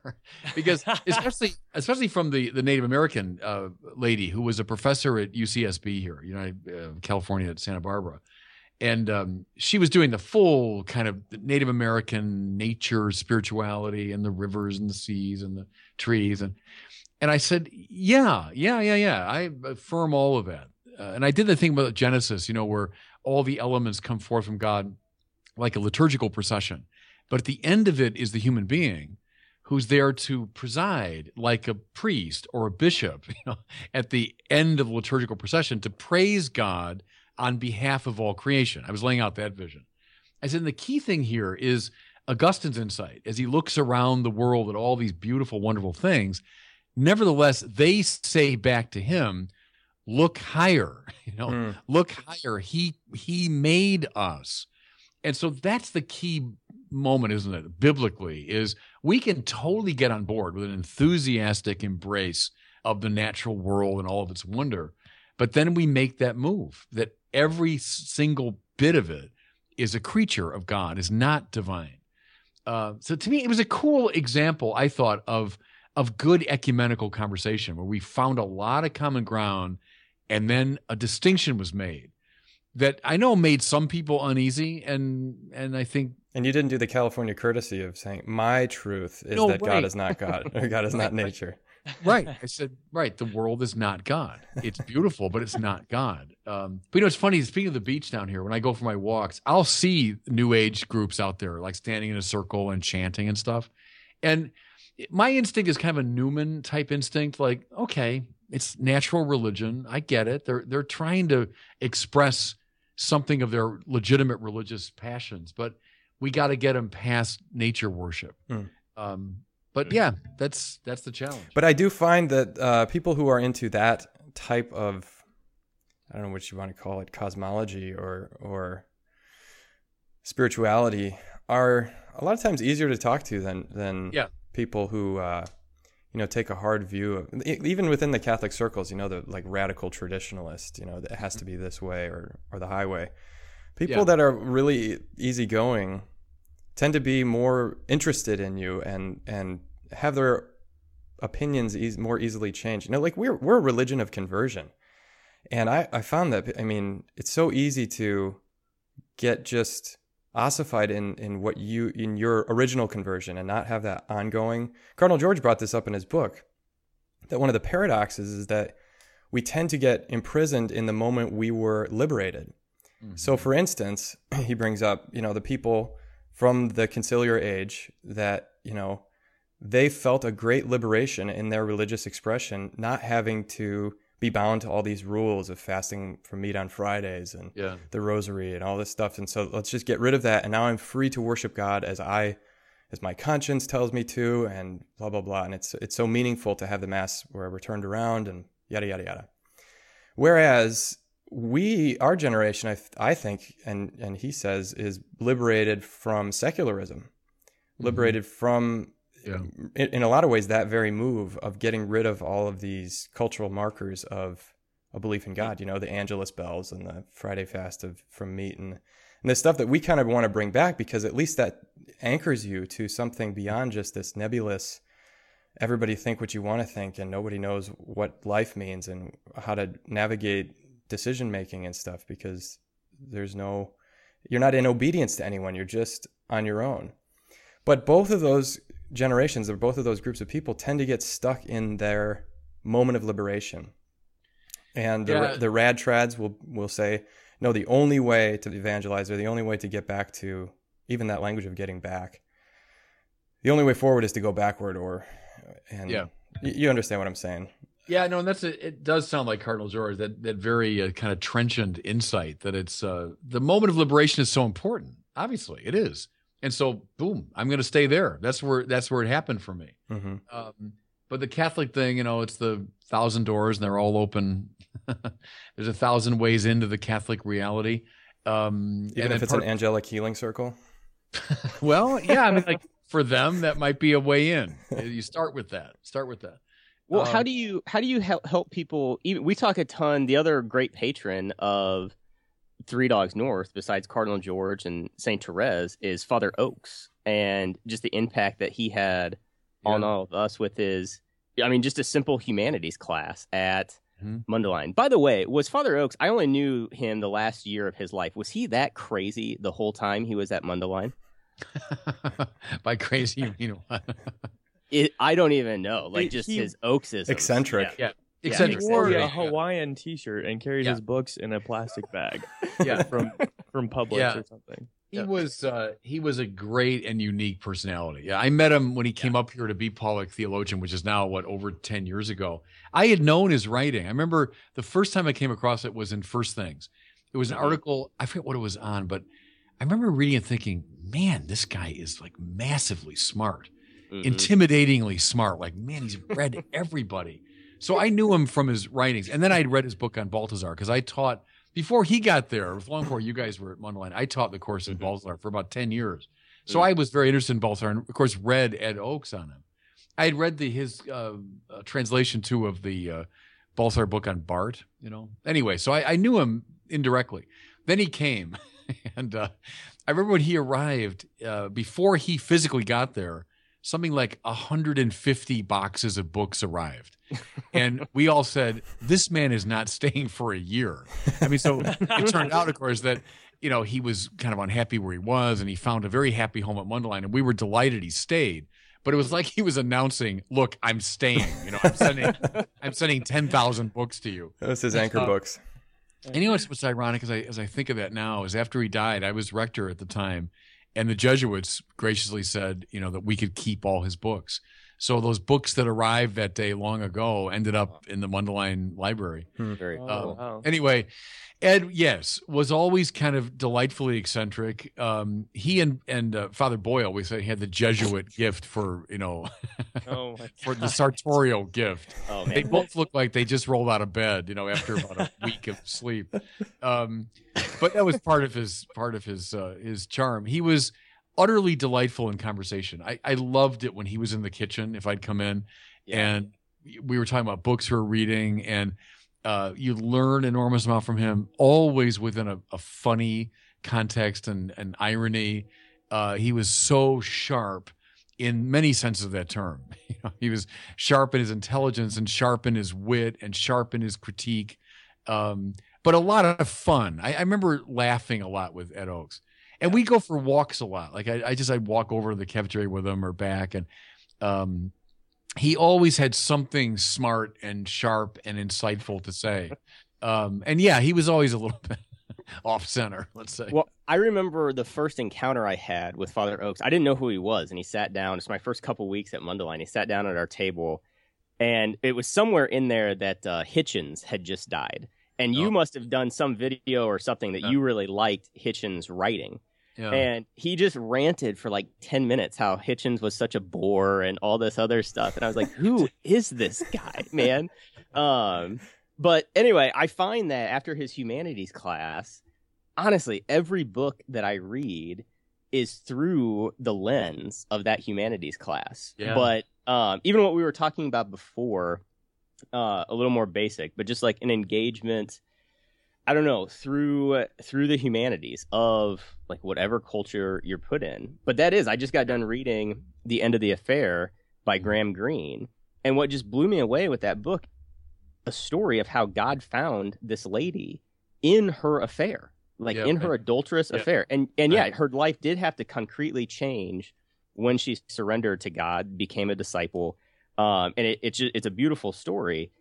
because especially especially from the the Native American uh, lady who was a professor at UCSB here, United uh, California at Santa Barbara, and um, she was doing the full kind of Native American nature spirituality and the rivers and the seas and the trees and and I said, yeah, yeah, yeah, yeah, I affirm all of that. Uh, and I did the thing about Genesis, you know, where all the elements come forth from God like a liturgical procession. But at the end of it is the human being who's there to preside like a priest or a bishop, you know, at the end of the liturgical procession to praise God on behalf of all creation. I was laying out that vision. I said, the key thing here is Augustine's insight as he looks around the world at all these beautiful, wonderful things. Nevertheless, they say back to him, look higher, you know, mm. look higher. He he made us. And so that's the key moment, isn't it? Biblically, is we can totally get on board with an enthusiastic embrace of the natural world and all of its wonder. But then we make that move that every single bit of it is a creature of God, is not divine. Uh, so to me, it was a cool example, I thought, of of good ecumenical conversation where we found a lot of common ground and then a distinction was made that I know made some people uneasy, and and I think. And you didn't do the California courtesy of saying my truth is no, that. God is not God or God is not nature. Right. I said, right. The world is not God. It's beautiful, but it's not God. Um, but you know, it's funny. Speaking of the beach down here, when I go for my walks, I'll see New Age groups out there, like standing in a circle and chanting and stuff. And my instinct is kind of a Newman type instinct. Like, okay, it's natural religion. I get it. They're they're trying to express something of their legitimate religious passions, but we got to get them past nature worship. Mm. Um, but yeah, that's that's the challenge. But I do find that uh, people who are into that type of I don't know what you want to call it, cosmology or or spirituality are a lot of times easier to talk to than than yeah. people who uh, you know take a hard view of even within the Catholic circles. You know, the like radical traditionalist. You know, that it has to be this way or or the highway. People yeah. that are really easygoing tend to be more interested in you and and have their opinions e- more easily changed. You know, like we're we're a religion of conversion, and I I found that I mean it's so easy to get just ossified in in what you in your original conversion and not have that ongoing. Cardinal George brought this up in his book that one of the paradoxes is that we tend to get imprisoned in the moment we were liberated. Mm-hmm. So for instance, he brings up, you know, the people from the conciliar age that, you know, they felt a great liberation in their religious expression not having to be bound to all these rules of fasting from meat on Fridays and yeah. the rosary and all this stuff. And so let's just get rid of that. And now I'm free to worship God as I, as my conscience tells me to, and blah blah blah. And it's it's so meaningful to have the mass where we're turned around and yada yada yada. Whereas we, our generation, I, I think, and and he says, is liberated from secularism, mm-hmm. liberated from yeah. in, in, a lot of ways, that very move of getting rid of all of these cultural markers of a belief in God, you know, the Angelus bells and the Friday fast of from meat and, and the stuff that we kind of want to bring back because at least that anchors you to something beyond just this nebulous everybody think what you want to think and nobody knows what life means and how to navigate decision making and stuff because there's no you're not in obedience to anyone you're just on your own but both of those generations of both of those groups of people tend to get stuck in their moment of liberation. And the, yeah. the rad trads will, will say, no, the only way to evangelize or the only way to get back to even that language of getting back, the only way forward is to go backward or, and yeah. You understand what I'm saying. Yeah, no, and that's a, it. Does sound like Cardinal George that that very uh, kind of trenchant insight that it's uh, the moment of liberation is so important. Obviously, it is, and so boom i'm going to stay there. That's where that's where it happened for me. Mm-hmm. um, but the catholic thing you know it's the thousand doors and they're all open. There's a thousand ways into the catholic reality. Um, even if it's an angelic healing circle? Well yeah i mean like for them that might be a way in. You start with that. Start with that well um, how do you how do you help help people even we talk a ton the other great patron of Three Dogs North, besides Cardinal George and Saint Therese, is Father Oakes, and just the impact that he had on all of us with his, I mean, just a simple humanities class at Mhm. Mundelein. By the way, was Father Oakes? I only knew him the last year of his life. Was he that crazy the whole time he was at Mundelein? By crazy, you mean what? It, I don't even know. Like He- just he- his Oaksism. Eccentric. Yeah. Yeah, Eccentric. He wore a Hawaiian T-shirt and carried Yeah. his books in a plastic bag Yeah. from from Publix Yeah. or something. He Yeah. was uh, he was a great and unique personality. Yeah, I met him when he came up here to be Pollock theologian, which is now what over ten years ago. I had known his writing. I remember the first time I came across it was in First Things. It was an Mhm. article. I forget what it was on, but I remember reading and thinking, "Man, this guy is like massively smart, Mhm. intimidatingly smart. Like, man, he's read everybody." So I knew him from his writings, and then I'd read his book on Balthasar because I taught before he got there. Long before you guys were at Mundelein, I taught the course in Mhm. Balthasar for about ten years. So Mm. I was very interested in Balthasar, and of course read Ed Oakes on him. I had read the his uh, uh, translation too of the uh, Balthasar book on Barth. You know, anyway, so I, I knew him indirectly. Then he came, and uh, I remember when he arrived. Uh, before he physically got there, something like 150 boxes of books arrived. And we all said, this man is not staying for a year. I mean, so it turned out, of course, that, you know, he was kind of unhappy where he was and he found a very happy home at Mundelein. And we were delighted he stayed. But it was like he was announcing, look, I'm staying. You know, I'm sending, I'm sending 10,000 books to you. That was his anchor Uh, books. And you know what's, what's ironic as I as I think of that now is after he died, I was rector at the time, and the Jesuits graciously said, you know, that we could keep all his books. So those books that arrived that day long ago ended up in the Mundelein library. Very Oh, cool. wow. Anyway, Ed, yes, was always kind of delightfully eccentric. Um, he and and uh, Father Boyle we said he had the Jesuit gift for you know Oh for the sartorial gift. Oh They both look like they just rolled out of bed, you know, after about a week of sleep. Um, but that was part of his part of his uh, his charm. He was utterly delightful in conversation. I, I loved it when he was in the kitchen. If I'd come in and we were talking about books we were reading, and uh, you learn enormous amount from him, always within a, a funny context and, and irony. Uh, he was so sharp in many senses of that term. You know, he was sharp in his intelligence and sharp in his wit and sharp in his critique. Um, but a lot of fun. I, I remember laughing a lot with Ed Oakes. And we go for walks a lot. Like I, I just I'd walk over to the cafeteria with him or back and um he always had something smart and sharp and insightful to say. Um and yeah, he was always a little bit off center, let's say. Well, I remember the first encounter I had with Father Oakes. I didn't know who he was, and he sat down. It's my first couple weeks at Mundelein. He sat down at our table, and it was somewhere in there that uh, Hitchens had just died. And you Oh. must have done some video or something that Yeah. you really liked Hitchens' writing. Yeah. And he just ranted for like 10 minutes how Hitchens was such a bore and all this other stuff. And I was like, who is this guy, man? Um, but anyway, I find that after his humanities class, honestly, every book that I read is through the lens of that humanities class. Yeah. But um, even what we were talking about before, uh, a little more basic, but just like an engagement. I don't know through through the humanities of like whatever culture you're put in. But that is, I just got done reading The End of the Affair by Graham Greene, and what just blew me away with that book, a story of how God found this lady in her affair, like Yeah, in her adulterous Yeah. affair, and and yeah, her life did have to concretely change when she surrendered to God, became a disciple, um, and it, it's ju- it's a beautiful story,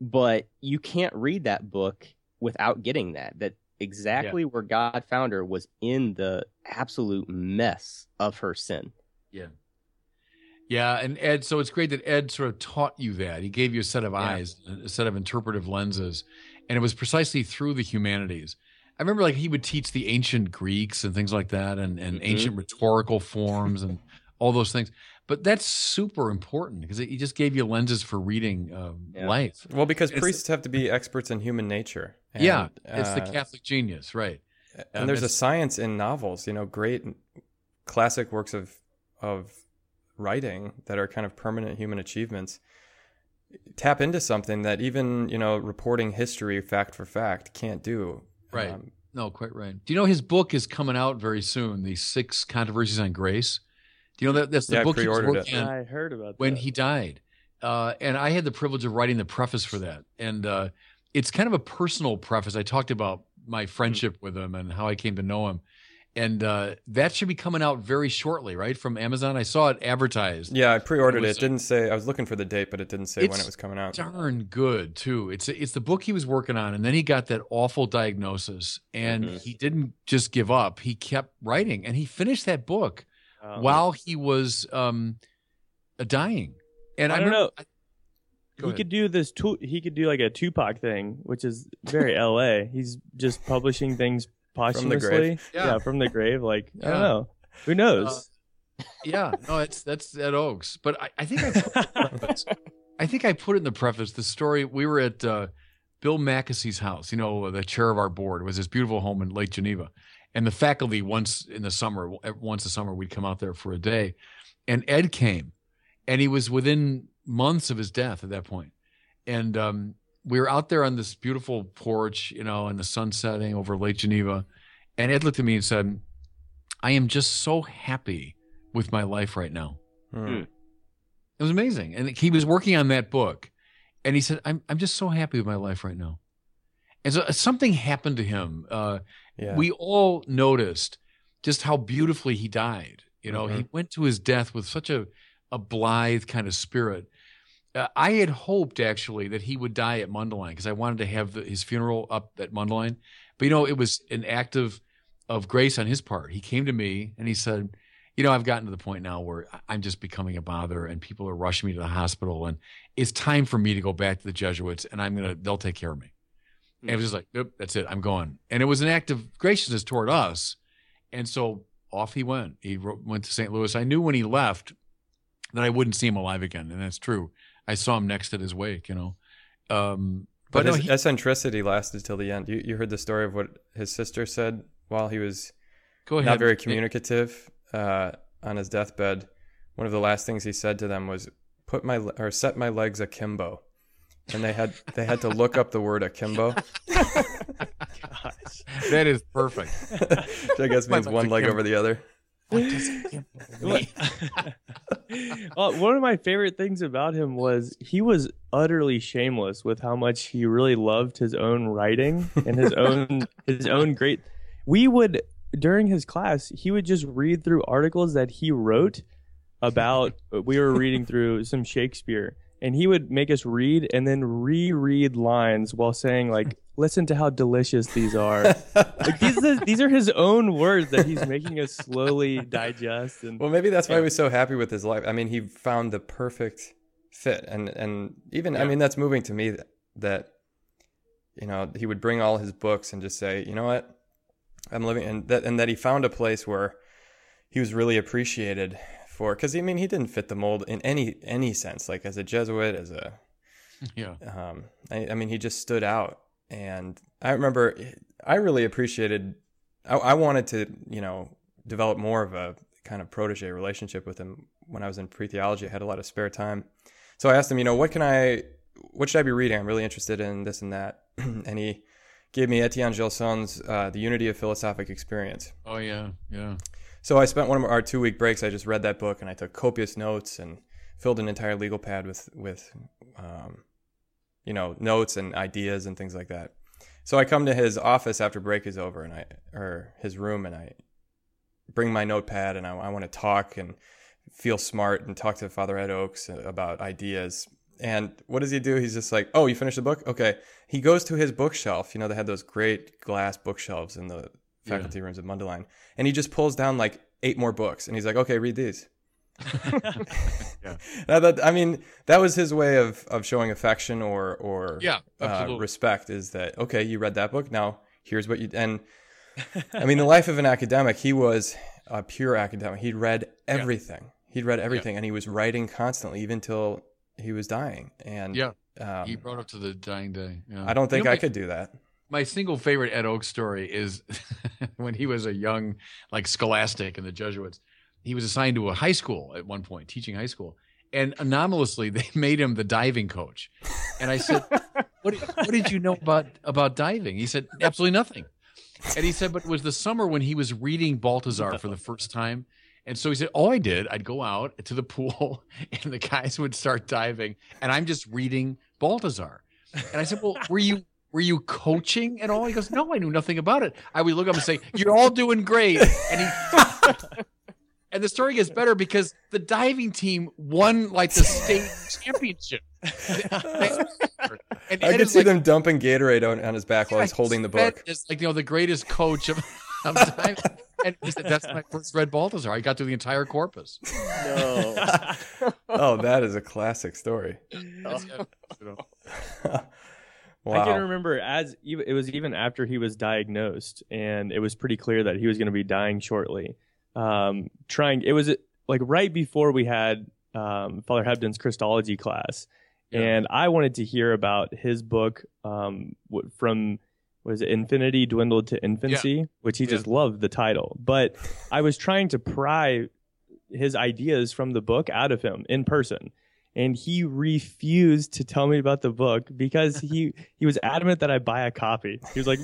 but you can't read that book without getting that that exactly where God found her was in the absolute mess of her sin. Yeah, Yeah, and Ed, so it's great that Ed sort of taught you that. He gave you a set of Yeah. eyes, a set of interpretive lenses, and it was precisely through the humanities. I remember like he would teach the ancient Greeks and things like that, and, and Mhm. ancient rhetorical forms and all those things. But that's super important because he just gave you lenses for reading um, Yeah. life. Well, because It's- priests have to be experts in human nature. And, yeah, it's the uh, Catholic genius, right? and Um, there's a science in novels you know great classic works of of writing that are kind of permanent human achievements tap into something that even you know reporting history fact for fact can't do Right. Um, No, quite right. Do you know his book is coming out very soon? The Six Controversies on Grace. Do you know that that's the Yeah, book he was pre-ordered it. working on I heard about when that. he died. Uh, and I had the privilege of writing the preface for that. And uh, it's kind of a personal preface. I talked about my friendship with him and how I came to know him. And uh, that should be coming out very shortly, right? From Amazon. I saw it advertised. Yeah, I pre-ordered it. was- It didn't say. I was looking for the date, but it didn't say when it was coming out. darn good too. It's it's the book he was working on, and then he got that awful diagnosis, and Mhm. he didn't just give up. He kept writing, and he finished that book Um, while he was um, uh, dying. And I I, don't remember- know. I- he ahead. could do this. Tu- he could do like a Tupac thing, which is very L.A. He's just publishing things posthumously. grave. Yeah. Yeah. from the grave. Like I don't know. Who knows? yeah, no, it's that's Ed Oakes. But I, I think I, put it in the preface. I think I put it in the preface. The story we were at uh, Bill Mackessy's house. You know, the chair of our board was his beautiful home in Lake Geneva, and the faculty once in the summer, once a summer, we'd come out there for a day, and Ed came, and he was within months of his death at that point, and um, we were out there on this beautiful porch, you know, and the sun setting over Lake Geneva, and Ed looked at me and said, "I am just so happy." with my life right now. Hmm. It was amazing. And he was working on that book and he said, I'm, I'm just so happy with my life right now. And so uh, something happened to him. Uh, Yeah. We all noticed just how beautifully he died. You know, he Mhm. went to his death with such a, a blithe kind of spirit. Uh, I had hoped actually that he would die at Mundelein because I wanted to have the, his funeral up at Mundelein. But, you know, it was an act of, of grace on his part. He came to me and he said, you know, I've gotten to the point now where I'm just becoming a bother and people are rushing me to the hospital and it's time for me to go back to the Jesuits and I'm going to, they'll take care of me. And it was just like, nope, that's it. I'm going. And it was an act of graciousness toward us. And so off he went. He went to St. Louis. I knew when he left that I wouldn't see him alive again. And that's true. I saw him next at his wake, you know. Um, But, but no, his he- eccentricity lasted till the end. You, you heard the story of what his sister said while he was go ahead. not very communicative uh, on his deathbed. One of the last things he said to them was, "Put my or set my legs akimbo," and they had they had to look up the word akimbo, That is perfect. which I guess means legs one leg over the other. well, one of my favorite things about him was he was utterly shameless with how much he really loved his own writing and his own his own great. We would during his class, he would just read through articles that he wrote about. we were reading through some Shakespeare, and he would make us read and then reread lines while saying like, "Listen to how delicious these are." like these are, these are his own words that he's making us slowly digest and Well, maybe that's why he was so happy with his life. I mean, he found the perfect fit, and and even I mean that's moving to me that, that you know he would bring all his books and just say, you know what, I'm living, and that and that he found a place where he was really appreciated for because I mean he didn't fit the mold in any any sense, like as a Jesuit, as a yeah. um, I, I mean, he just stood out. And I remember I really appreciated, I, I wanted to, you know, develop more of a kind of protege relationship with him when I was in pre theology. I had a lot of spare time. So I asked him, you know, what can I, what should I be reading? I'm really interested in this and that. and he gave me Etienne Gilson's uh, The Unity of Philosophic Experience. Oh, yeah. Yeah. So I spent one of our two week breaks. I just read that book and I took copious notes and filled an entire legal pad with with um, you know notes and ideas and things like that. So I come to his office after break is over and I or his room and I bring my notepad and I, I want to talk and feel smart and talk to Father Ed Oakes about ideas. And what does he do? He's just like, "Oh, you finished the book? Okay." He goes to his bookshelf. You know, they had those great glass bookshelves in the Yeah. faculty rooms at Mundelein, and he just pulls down like eight more books, and he's like, "Okay, read these." Yeah. Now that I mean, that was his way of of showing affection or or Yeah, uh, respect. Is that okay? You read that book. Now here's what you and. I mean, the life of an academic. He was a pure academic. He'd read everything. He'd read everything, and he was writing constantly, even till he was dying. And Yeah. um, he brought up to the dying day. Yeah. I don't think You know, I my- could do that. My single favorite Ed Oakes story is when he was a young, like scholastic in the Jesuits. He was assigned to a high school at one point, teaching high school, and anomalously they made him the diving coach. And I said, "What? What did you know about about diving?" He said, "Absolutely nothing." And he said, but it was the summer when he was reading Balthasar for the first time. And so he said, all I did, I'd go out to the pool and the guys would start diving and I'm just reading Balthasar. And I said, well, were you were you coaching at all? He goes, no, I knew nothing about it. I would look up and say, you're all doing great. And he, and the story gets better because the diving team won like the state championship. And I could see like, them dumping Gatorade on, on his back while he's holding the book. Is like, you know, the greatest coach of, of diving. And said, that's my first red Balthasar. I got through the entire corpus. No. oh, that is a classic story. Wow. I can remember as it was even after he was diagnosed, and it was pretty clear that he was going to be dying shortly. Um, trying, it was like right before we had um, Father Hebden's Christology class, yeah. and I wanted to hear about his book um, from was it Infinity Dwindled to Infancy, yeah. which he yeah. just loved the title. But I was trying to pry his ideas from the book out of him in person and he refused to tell me about the book because he he was adamant that I buy a copy. He was like,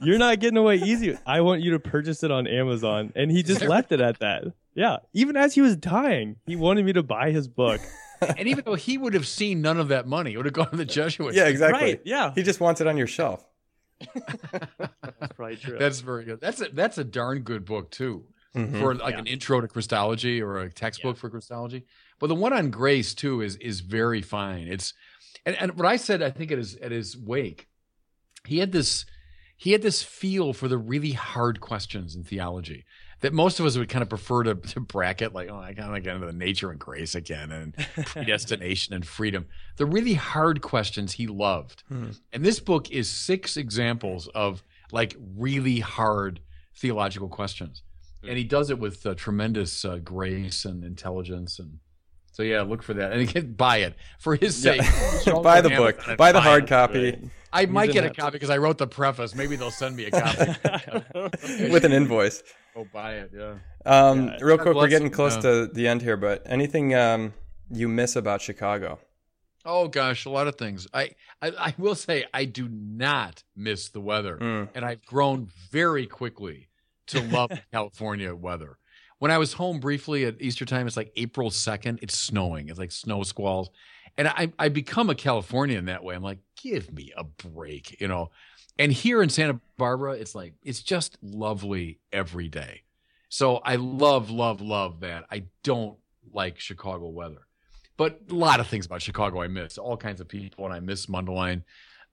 "You're not getting away easy. I want you to purchase it on Amazon." And he just left it at that. Yeah, even as he was dying, he wanted me to buy his book. and even though he would have seen none of that money, it would have gone to the Jesuits. Yeah, exactly. Right, yeah, he just wants it on your shelf. that's probably true. That's very good. That's a that's a darn good book too, mm-hmm. for like yeah. an intro to Christology or a textbook yeah. for Christology. But the one on grace too is is very fine. It's and, and what I said, I think at his at his wake, he had this he had this feel for the really hard questions in theology that most of us would kind of prefer to, to bracket like, oh, I kind of get into the nature and grace again and predestination and freedom. The really hard questions he loved. Hmm. And this book is six examples of like really hard theological questions. And he does it with uh, tremendous uh, grace and intelligence and so yeah, look for that and again, buy it for his sake. Yeah. buy the book, buy the hard copy. I He's might get a copy because I wrote the preface. Maybe they'll send me a copy with an invoice. Oh, buy it, yeah. Um, yeah. Real quick, we're getting close to the end here, but anything um, you miss about Chicago? Oh gosh, a lot of things. I, I, I will say I do not miss the weather, mm. and I've grown very quickly to love California weather when I was home briefly at Easter time, it's like April 2nd. It's snowing. It's like snow squalls. And I, I become a Californian that way. I'm like, give me a break, you know. And here in Santa Barbara, it's like, it's just lovely every day. So I love, love, love that. I don't like Chicago weather. But a lot of things about Chicago I miss. All kinds of people, and I miss Mundelein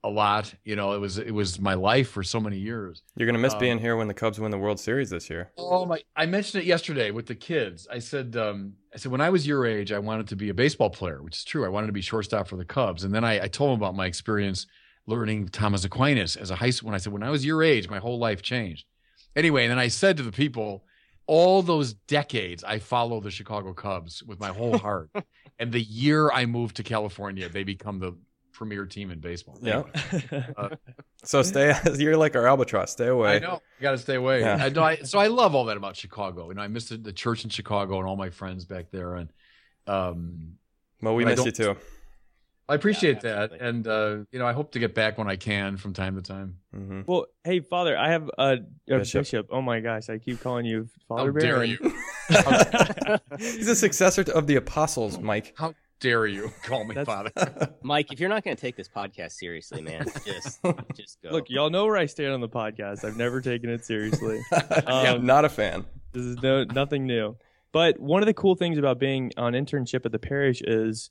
a lot. You know, it was it was my life for so many years. You're gonna miss um, being here when the Cubs win the World Series this year. Oh my! I mentioned it yesterday with the kids. I said, um, I said when I was your age, I wanted to be a baseball player, which is true. I wanted to be shortstop for the Cubs, and then I, I told them about my experience learning Thomas Aquinas as a high school. When I said when I was your age, my whole life changed. Anyway, and then I said to the people, all those decades I follow the Chicago Cubs with my whole heart. and the year I moved to California, they become the premier team in baseball. Yeah. uh, so stay. You're like our albatross. Stay away. I know. You got to stay away. Yeah. I know. I, so I love all that about Chicago. You know, I miss the, the church in Chicago and all my friends back there. And um, well, we miss you too. I appreciate yeah, that, and uh, you know, I hope to get back when I can from time to time. Mm-hmm. Well, hey, Father, I have a, a bishop. bishop. Oh my gosh, I keep calling you Father. How Bear dare you? He's a successor of the apostles, Mike. How dare you call me That's, father? Mike, if you're not going to take this podcast seriously, man, just just go. Look, y'all know where I stand on the podcast. I've never taken it seriously. Um, yeah, not a fan. This is no nothing new. But one of the cool things about being on internship at the parish is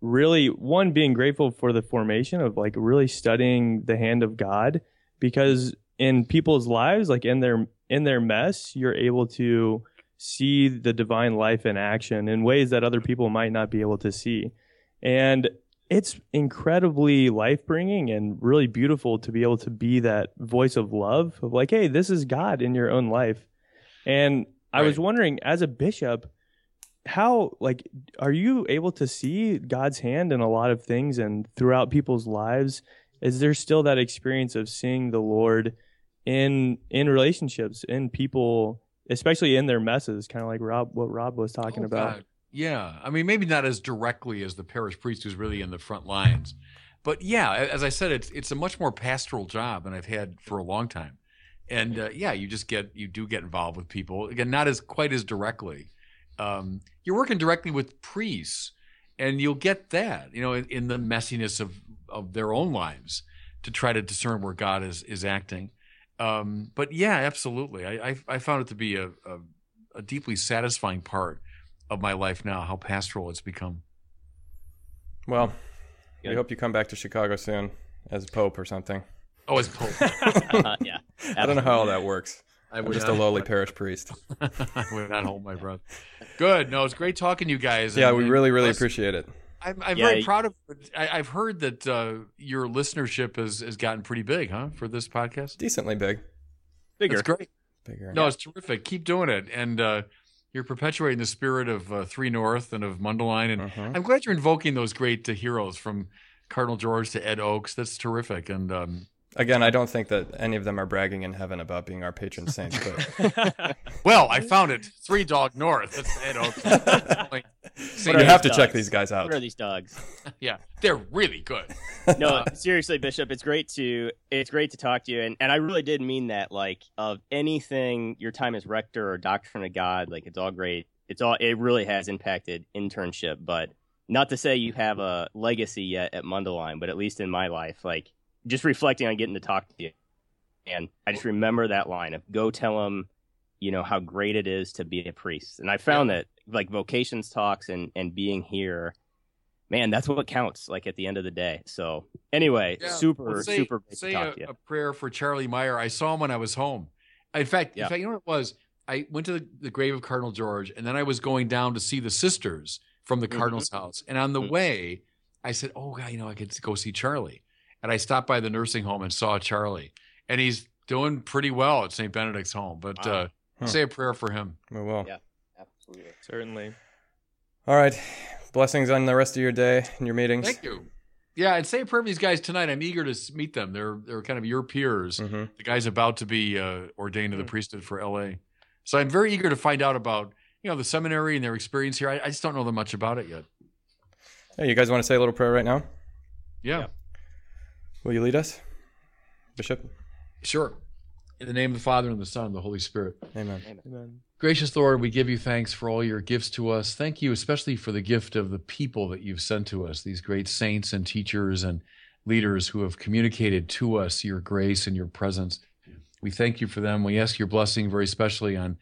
really one being grateful for the formation of like really studying the hand of God because in people's lives like in their in their mess you're able to see the divine life in action in ways that other people might not be able to see. And it's incredibly life bringing and really beautiful to be able to be that voice of love of like, hey, this is God in your own life. And I was wondering, as a bishop, how like are you able to see God's hand in a lot of things and throughout people's lives? Is there still that experience of seeing the Lord in in relationships, in people especially in their messes, kind of like Rob, what Rob was talking oh, about. God. Yeah, I mean, maybe not as directly as the parish priest who's really in the front lines, but yeah, as I said, it's it's a much more pastoral job than I've had for a long time. and uh, yeah, you just get you do get involved with people again, not as quite as directly. Um, you're working directly with priests, and you'll get that you know in, in the messiness of of their own lives to try to discern where God is is acting. Um, but yeah, absolutely, I, I I found it to be a, a a deeply satisfying part of my life now. How pastoral it's become. Well, we hope you come back to Chicago soon as Pope or something. Oh, as Pope. Uh, yeah. I don't know how all that works. I I'm would just a not- lowly parish priest. I would not hold my breath. Good. No, it's great talking to you guys. Yeah, and- we really, really bless- appreciate it. I'm, I'm Yeah, very you- proud of. I, I've heard that uh, your listenership has, has gotten pretty big, huh, for this podcast. Decently big. Bigger. That's great. Bigger. No, it's terrific. Keep doing it, and uh, you're perpetuating the spirit of uh, Three North and of Mundelein. And Mhm. I'm glad you're invoking those great uh, heroes from Cardinal George to Ed Oakes. That's terrific. And um, Again, I don't think that any of them are bragging in heaven about being our patron saints, but well, I found it. Three Dog North. That's Ed Oakes. Like, you have to these check these guys out. What are these dogs? yeah, they're really good. no, uh, seriously, Bishop, it's great to it's great to talk to you, and and I really did mean that. Like of anything, your time as rector or doctrine of God, like it's all great. It's all it really has impacted internship, but not to say you have a legacy yet at Mundelein, but at least in my life, like just reflecting on getting to talk to you, and I just remember that line of "Go tell them." You know how great it is to be a priest, and I found that like vocations talks and and being here, man, that's what counts. Like at the end of the day. So anyway, Yeah. super Well, say, super great say a, a prayer for Charlie Meyer. I saw him when I was home. In fact, Yeah. in fact, you know what it was? I went to the, the grave of Cardinal George, and then I was going down to see the sisters from the Mhm. Cardinal's house. And on the Mhm. way, I said, "Oh, God, you know, I could go see Charlie." And I stopped by the nursing home and saw Charlie, and he's doing pretty well at St. Benedict's home. But Wow. uh, Huh. say a prayer for him. We will. Yeah. Absolutely. Certainly. All right. Blessings on the rest of your day and your meetings. Thank you. Yeah, and say a prayer for these guys tonight. I'm eager to meet them. They're they're kind of your peers. hmm the guy's about to be uh, ordained to the Hmm. priesthood for LA. So I'm very eager to find out about you know the seminary and their experience here. I, I just don't know that much about it yet. Hey, you guys want to say a little prayer right now? Yeah, Yeah. Will you lead us, Bishop? sure. In the name of the Father and the Son and the Holy Spirit. Amen. Amen. Gracious Lord, we give you thanks for all your gifts to us. Thank you especially for the gift of the people that you've sent to us, these great saints and teachers and leaders who have communicated to us your grace and your presence. We thank you for them. We ask your blessing very especially on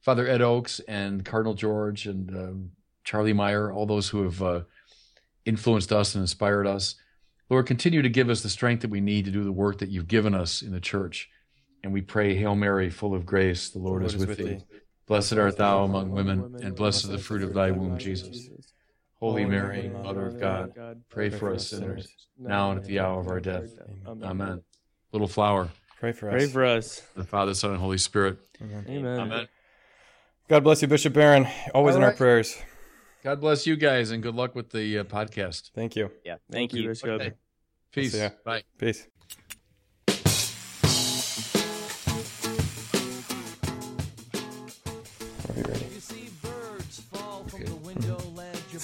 Father Ed Oakes and Cardinal George and um, Charlie Meyer, all those who have uh, influenced us and inspired us. Lord, continue to give us the strength that we need to do the work that you've given us in the church. And we pray, Hail Mary, full of grace, the Lord, is with thee. Blessed art thou among women, and blessed is the fruit of thy womb, Jesus. Holy Mary, Mother of God, pray for us sinners, now and at the hour of our death. Amen. Little flower, Pray for us. Pray for us. the Father, Son, and Holy Spirit. Amen. Amen. God bless you, Bishop Barron. Always All in our prayers. God bless you guys, and good luck with the uh, podcast. Thank you. Yeah. Thank, you. Bishop. Okay. Peace. See. Bye. Peace.